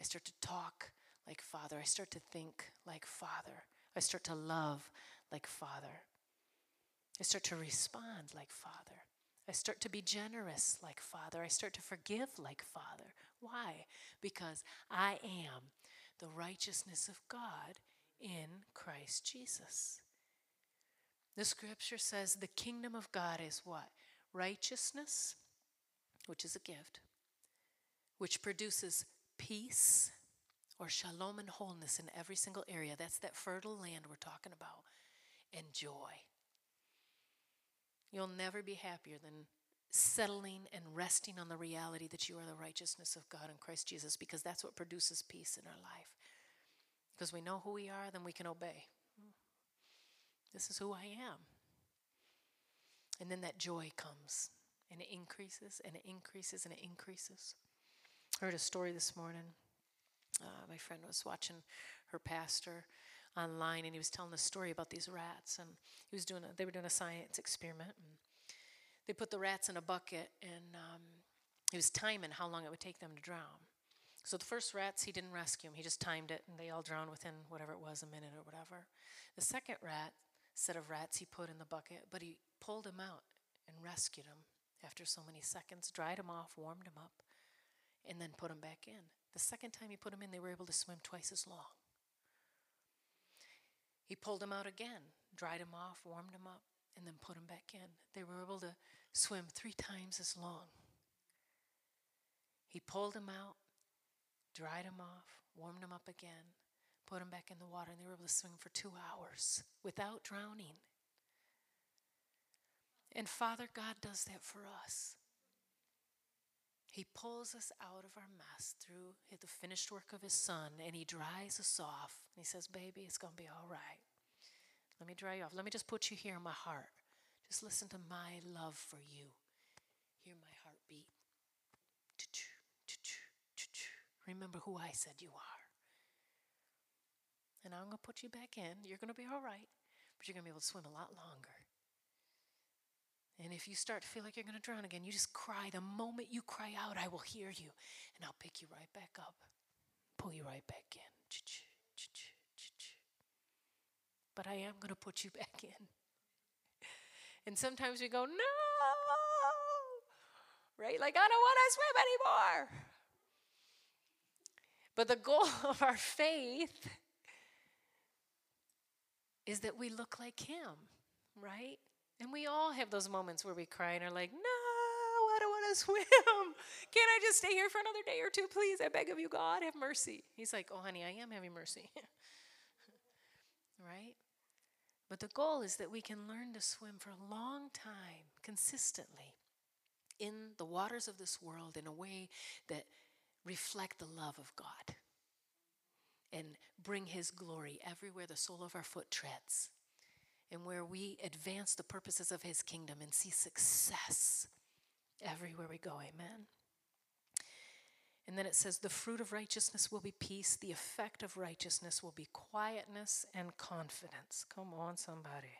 Speaker 1: I start to talk like Father. I start to think like Father. I start to love like Father. I start to respond like Father. I start to be generous like Father. I start to forgive like Father. Why? Because I am the righteousness of God in Christ Jesus. The scripture says the kingdom of God is what? Righteousness, which is a gift, which produces peace or shalom and wholeness in every single area. That's that fertile land we're talking about, and joy. You'll never be happier than settling and resting on the reality that you are the righteousness of God in Christ Jesus because that's what produces peace in our life. Because we know who we are, then we can obey. This is who I am. And then that joy comes and it increases and it increases and it increases. I heard a story this morning. Uh, my friend was watching her pastor online and he was telling a story about these rats and he was doing a, they were doing a science experiment and they put the rats in a bucket and um, he was timing how long it would take them to drown so the first rats he didn't rescue them he just timed it and they all drowned within whatever it was a minute or whatever the second rat set of rats he put in the bucket but he pulled them out and rescued them after so many seconds dried them off warmed them up and then put them back in the second time he put them in they were able to swim twice as long he pulled them out again, dried them off, warmed them up, and then put them back in. They were able to swim three times as long. He pulled them out, dried them off, warmed them up again, put them back in the water, and they were able to swim for two hours without drowning. And Father God does that for us. He pulls us out of our mess through the finished work of His Son, and He dries us off. And He says, Baby, it's going to be all right. Let me dry you off. Let me just put you here in my heart. Just listen to my love for you. Hear my heartbeat. Remember who I said you are. And I'm going to put you back in. You're going to be all right, but you're going to be able to swim a lot longer. And if you start to feel like you're going to drown again, you just cry. The moment you cry out, I will hear you. And I'll pick you right back up, pull you right back in. But I am going to put you (laughs) back in. And sometimes we go, no, right? Like, I don't want to swim anymore. But the goal (laughs) of our faith is that we look like Him, right? And we all have those moments where we cry and are like, no, I don't want to (laughs) swim. Can't I just stay here for another day or two, please? I beg of you, God, have mercy. He's like, oh, honey, I am having mercy. (laughs) right? But the goal is that we can learn to swim for a long time, consistently, in the waters of this world in a way that reflect the love of God and bring His glory everywhere the sole of our foot treads and where we advance the purposes of His kingdom and see success everywhere we go. Amen. And then it says, the fruit of righteousness will be peace, the effect of righteousness will be quietness and confidence. Come on, somebody.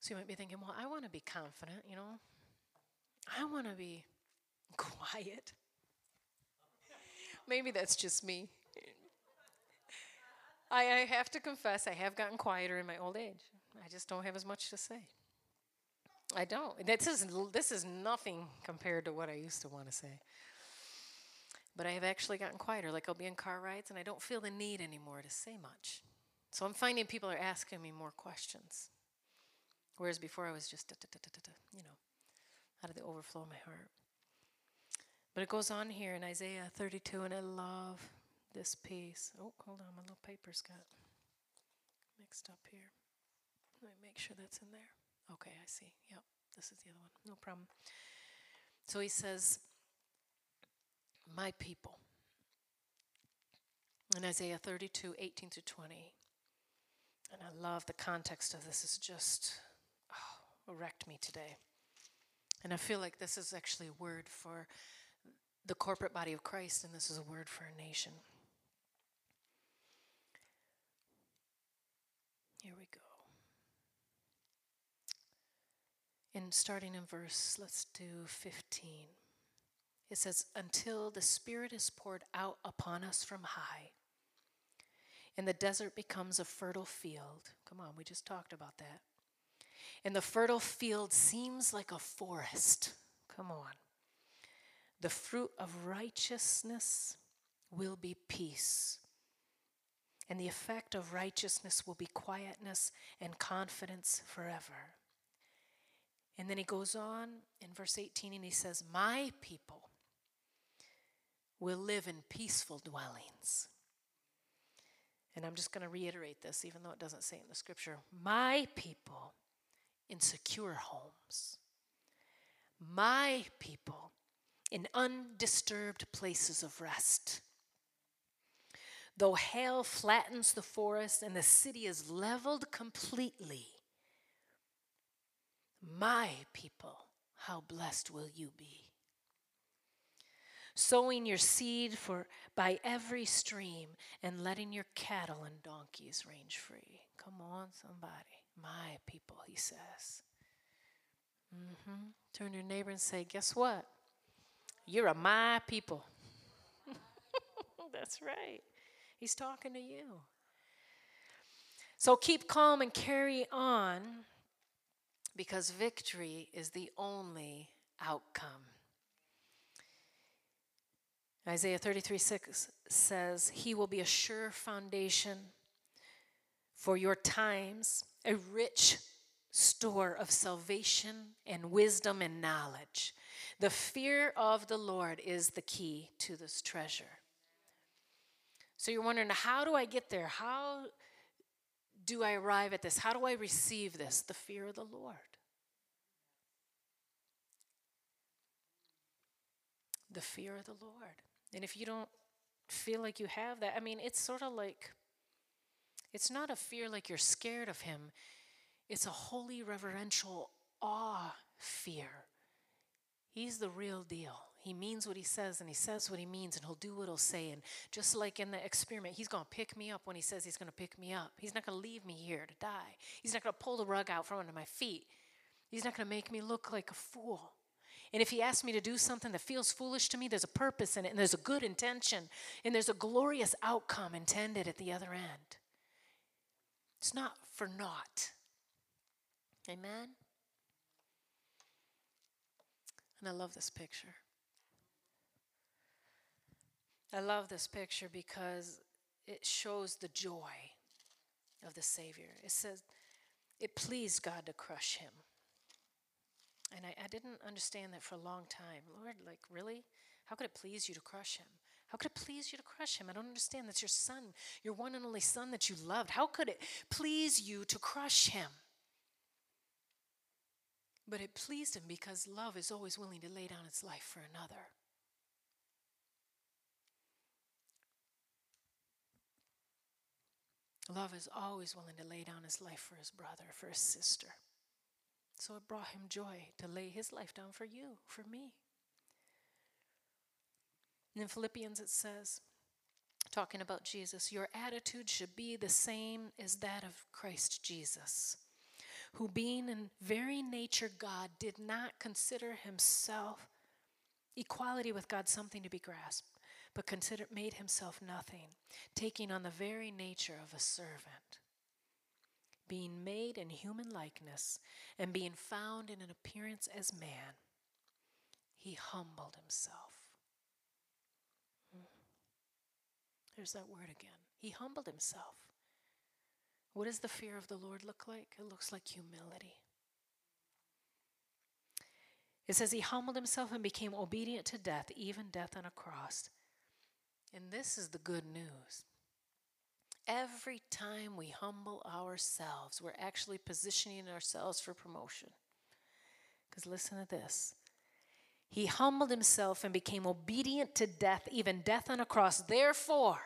Speaker 1: So you might be thinking, well, I want to be confident, you know? I want to be quiet. Maybe that's just me. I, I have to confess, I have gotten quieter in my old age. I just don't have as much to say. I don't. This is, this is nothing compared to what I used to want to say. But I have actually gotten quieter. Like I'll be in car rides and I don't feel the need anymore to say much. So I'm finding people are asking me more questions. Whereas before I was just, you know, out of the overflow of my heart. But it goes on here in Isaiah 32, and I love this piece. Oh, hold on, my little paper's got mixed up here. Let me make sure that's in there. Okay, I see. Yep, this is the other one. No problem. So he says, My people. In Isaiah 32, 18 to 20. And I love the context of this. It's just oh, wrecked me today. And I feel like this is actually a word for the corporate body of Christ, and this is a word for a nation. Here we go. In starting in verse, let's do 15. It says, Until the Spirit is poured out upon us from high, and the desert becomes a fertile field. Come on, we just talked about that. And the fertile field seems like a forest. Come on. The fruit of righteousness will be peace. And the effect of righteousness will be quietness and confidence forever. And then he goes on in verse 18 and he says, My people will live in peaceful dwellings. And I'm just going to reiterate this, even though it doesn't say it in the scripture. My people in secure homes. My people in undisturbed places of rest. Though hail flattens the forest and the city is leveled completely, my people, how blessed will you be? Sowing your seed for by every stream and letting your cattle and donkeys range free. Come on, somebody. My people, he says. Mm-hmm. Turn to your neighbor and say, Guess what? You're a my people. (laughs) That's right. He's talking to you. So keep calm and carry on because victory is the only outcome. Isaiah 33 6 says, He will be a sure foundation for your times, a rich store of salvation and wisdom and knowledge. The fear of the Lord is the key to this treasure. So you're wondering, how do I get there? How do I arrive at this? How do I receive this? The fear of the Lord. The fear of the Lord. And if you don't feel like you have that, I mean, it's sort of like it's not a fear like you're scared of him, it's a holy, reverential awe fear. He's the real deal. He means what he says and he says what he means and he'll do what he'll say. And just like in the experiment, he's going to pick me up when he says he's going to pick me up. He's not going to leave me here to die. He's not going to pull the rug out from under my feet. He's not going to make me look like a fool. And if he asks me to do something that feels foolish to me, there's a purpose in it and there's a good intention and there's a glorious outcome intended at the other end. It's not for naught. Amen? And I love this picture. I love this picture because it shows the joy of the Savior. It says, it pleased God to crush him. And I, I, didn't understand that for a long time. Lord, like, really? How could it please you to crush him? How could it please you to crush him? I don't understand. That's your son, your one and only son that you loved. How could it please you to crush him? But it pleased him because love is always willing to lay down its life for another. Love is always willing to lay down his life for his brother, for his sister. So it brought him joy to lay his life down for you, for me. And in Philippians, it says, talking about Jesus, your attitude should be the same as that of Christ Jesus, who, being in very nature God, did not consider himself equality with God something to be grasped, but considered made himself nothing, taking on the very nature of a servant. Being made in human likeness and being found in an appearance as man, he humbled himself. Hmm. There's that word again. He humbled himself. What does the fear of the Lord look like? It looks like humility. It says he humbled himself and became obedient to death, even death on a cross. And this is the good news. Every time we humble ourselves, we're actually positioning ourselves for promotion. Because listen to this. He humbled himself and became obedient to death, even death on a cross. Therefore,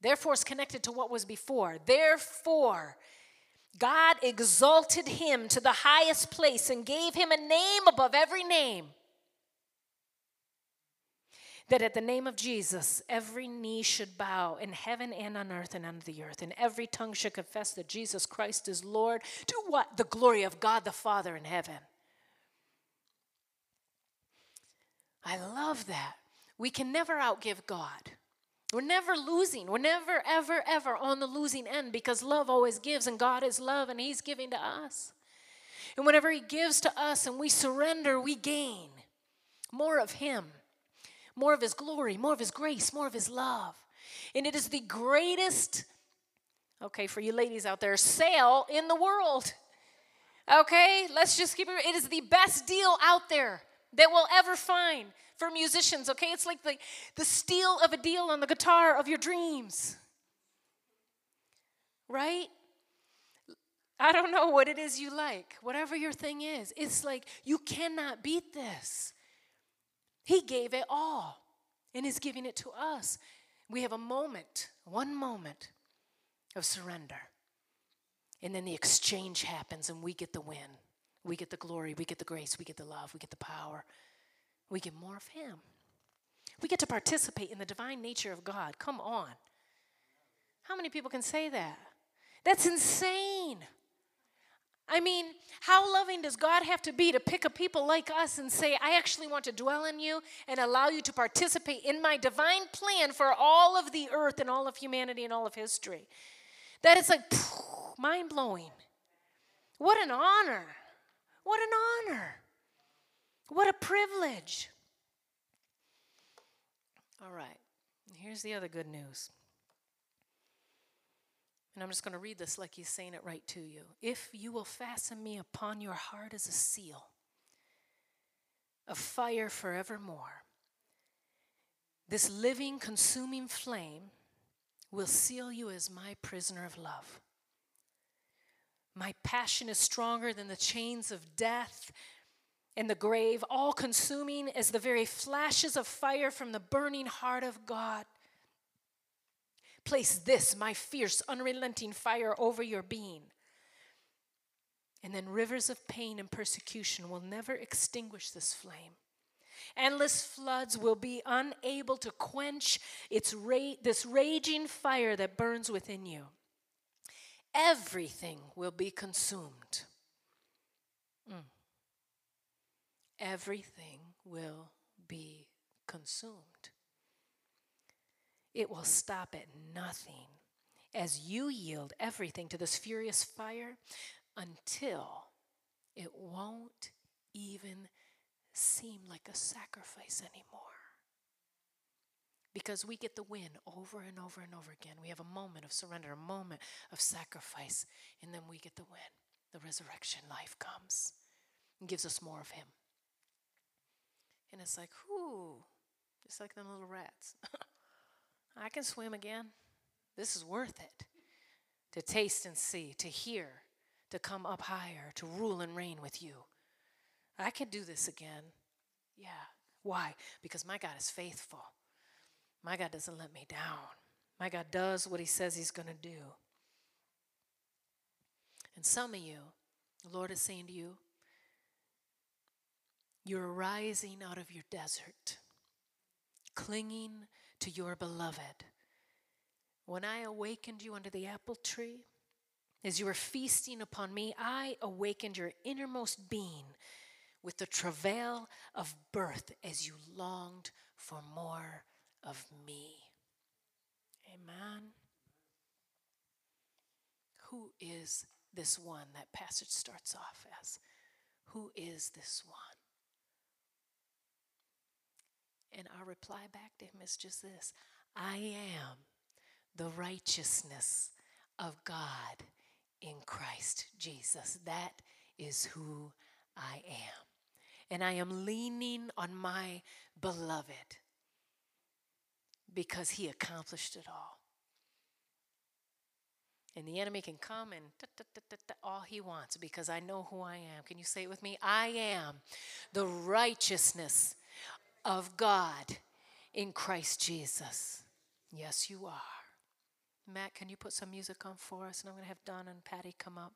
Speaker 1: Therefore, is connected to what was before. Therefore, God exalted him to the highest place and gave him a name above every name. That at the name of Jesus, every knee should bow in heaven and on earth and under the earth, and every tongue should confess that Jesus Christ is Lord to what? The glory of God the Father in heaven. I love that. We can never outgive God. We're never losing. We're never, ever, ever on the losing end because love always gives, and God is love, and He's giving to us. And whenever He gives to us and we surrender, we gain more of Him, more of His glory, more of His grace, more of His love. And it is the greatest, okay, for you ladies out there, sale in the world. Okay, let's just keep it. It is the best deal out there that we'll ever find for musicians, okay? It's like the, the steal of a deal on the guitar of your dreams. Right? I don't know what it is you like, whatever your thing is. It's like you cannot beat this. He gave it all and is giving it to us. We have a moment, one moment of surrender. And then the exchange happens and we get the win. We get the glory, we get the grace, we get the love, we get the power we get more of Him. We get to participate in the divine nature of God. Come on. How many people can say that? That's insane. I mean, how loving does God have to be to pick a people like us and say, I actually want to dwell in you and allow you to participate in my divine plan for all of the earth and all of humanity and all of history? That is like mind blowing. What an honor. What an honor. What a privilege. All right, here's the other good news. And I'm just going to read this like he's saying it right to you. If you will fasten me upon your heart as a seal, a fire forevermore, this living, consuming flame will seal you as my prisoner of love. My passion is stronger than the chains of death and the grave, all consuming as the very flashes of fire from the burning heart of God. Place this, my fierce, unrelenting fire, over your being. And then rivers of pain and persecution will never extinguish this flame. Endless floods will be unable to quench its ra- this raging fire that burns within you. Everything will be consumed. Mm everything will be consumed. It will stop at nothing as you yield everything to this furious fire until it won't even seem like a sacrifice anymore. Because we get the win over and over and over again. We have a moment of surrender, a moment of sacrifice, and then we get the win. The resurrection life comes and gives us more of Him. And it's like, whoo, just like them little rats. (laughs) I can swim again. This is worth it. To taste and see, to hear, to come up higher, to rule and reign with you. I can do this again. Yeah. Why? Because my God is faithful. My God doesn't let me down. My God does what He says He's going to do. And some of you, the Lord is saying to you, you're rising out of your desert, clinging to your beloved. When I awakened you under the apple tree, As you were feasting upon me, I awakened your innermost being with the travail of birth as you longed for more of me. Amen. Who is this one? That passage starts off as Who is this one? And our reply back to him is just this I am the righteousness of God in Christ Jesus. That is who I am. And I am leaning on my beloved because he accomplished it all. And the enemy can come and all he wants because I know who I am. Can you say it with me? I am the righteousness of God in Christ Jesus. Yes, you are. Matt, can you put some music on for us? And I'm going to have Don and Patty come up.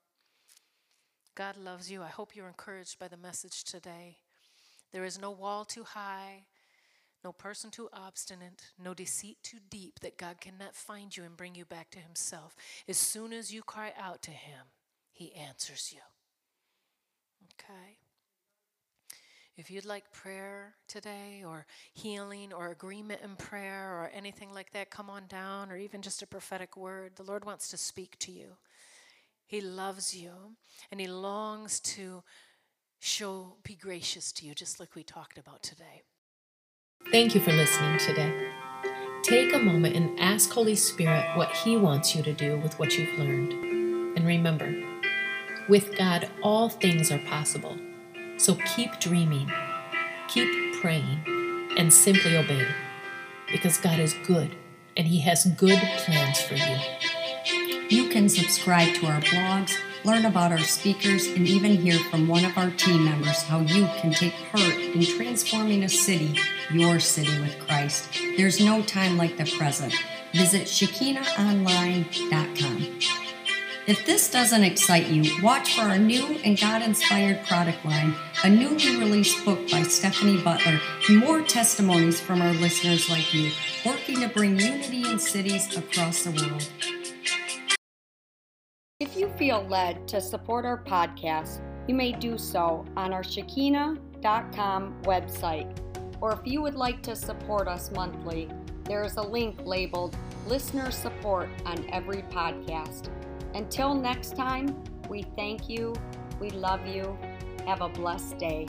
Speaker 1: God loves you. I hope you're encouraged by the message today. There is no wall too high, no person too obstinate, no deceit too deep that God cannot find you and bring you back to Himself. As soon as you cry out to Him, He answers you. Okay? If you'd like prayer today, or healing, or agreement in prayer, or anything like that, come on down, or even just a prophetic word. The Lord wants to speak to you. He loves you, and He longs to show, be gracious to you, just like we talked about today.
Speaker 2: Thank you for listening today. Take a moment and ask Holy Spirit what He wants you to do with what you've learned. And remember, with God, all things are possible. So keep dreaming, keep praying, and simply obey. Because God is good and He has good plans for you.
Speaker 3: You can subscribe to our blogs, learn about our speakers, and even hear from one of our team members how you can take part in transforming a city, your city with Christ. There's no time like the present. Visit ShekinahOnline.com. If this doesn't excite you, watch for our new and God inspired product line, a newly released book by Stephanie Butler, and more testimonies from our listeners like you, working to bring unity in cities across the world. Feel led to support our podcast, you may do so on our Shekinah.com website. Or if you would like to support us monthly, there is a link labeled Listener Support on every podcast. Until next time, we thank you, we love you, have a blessed day.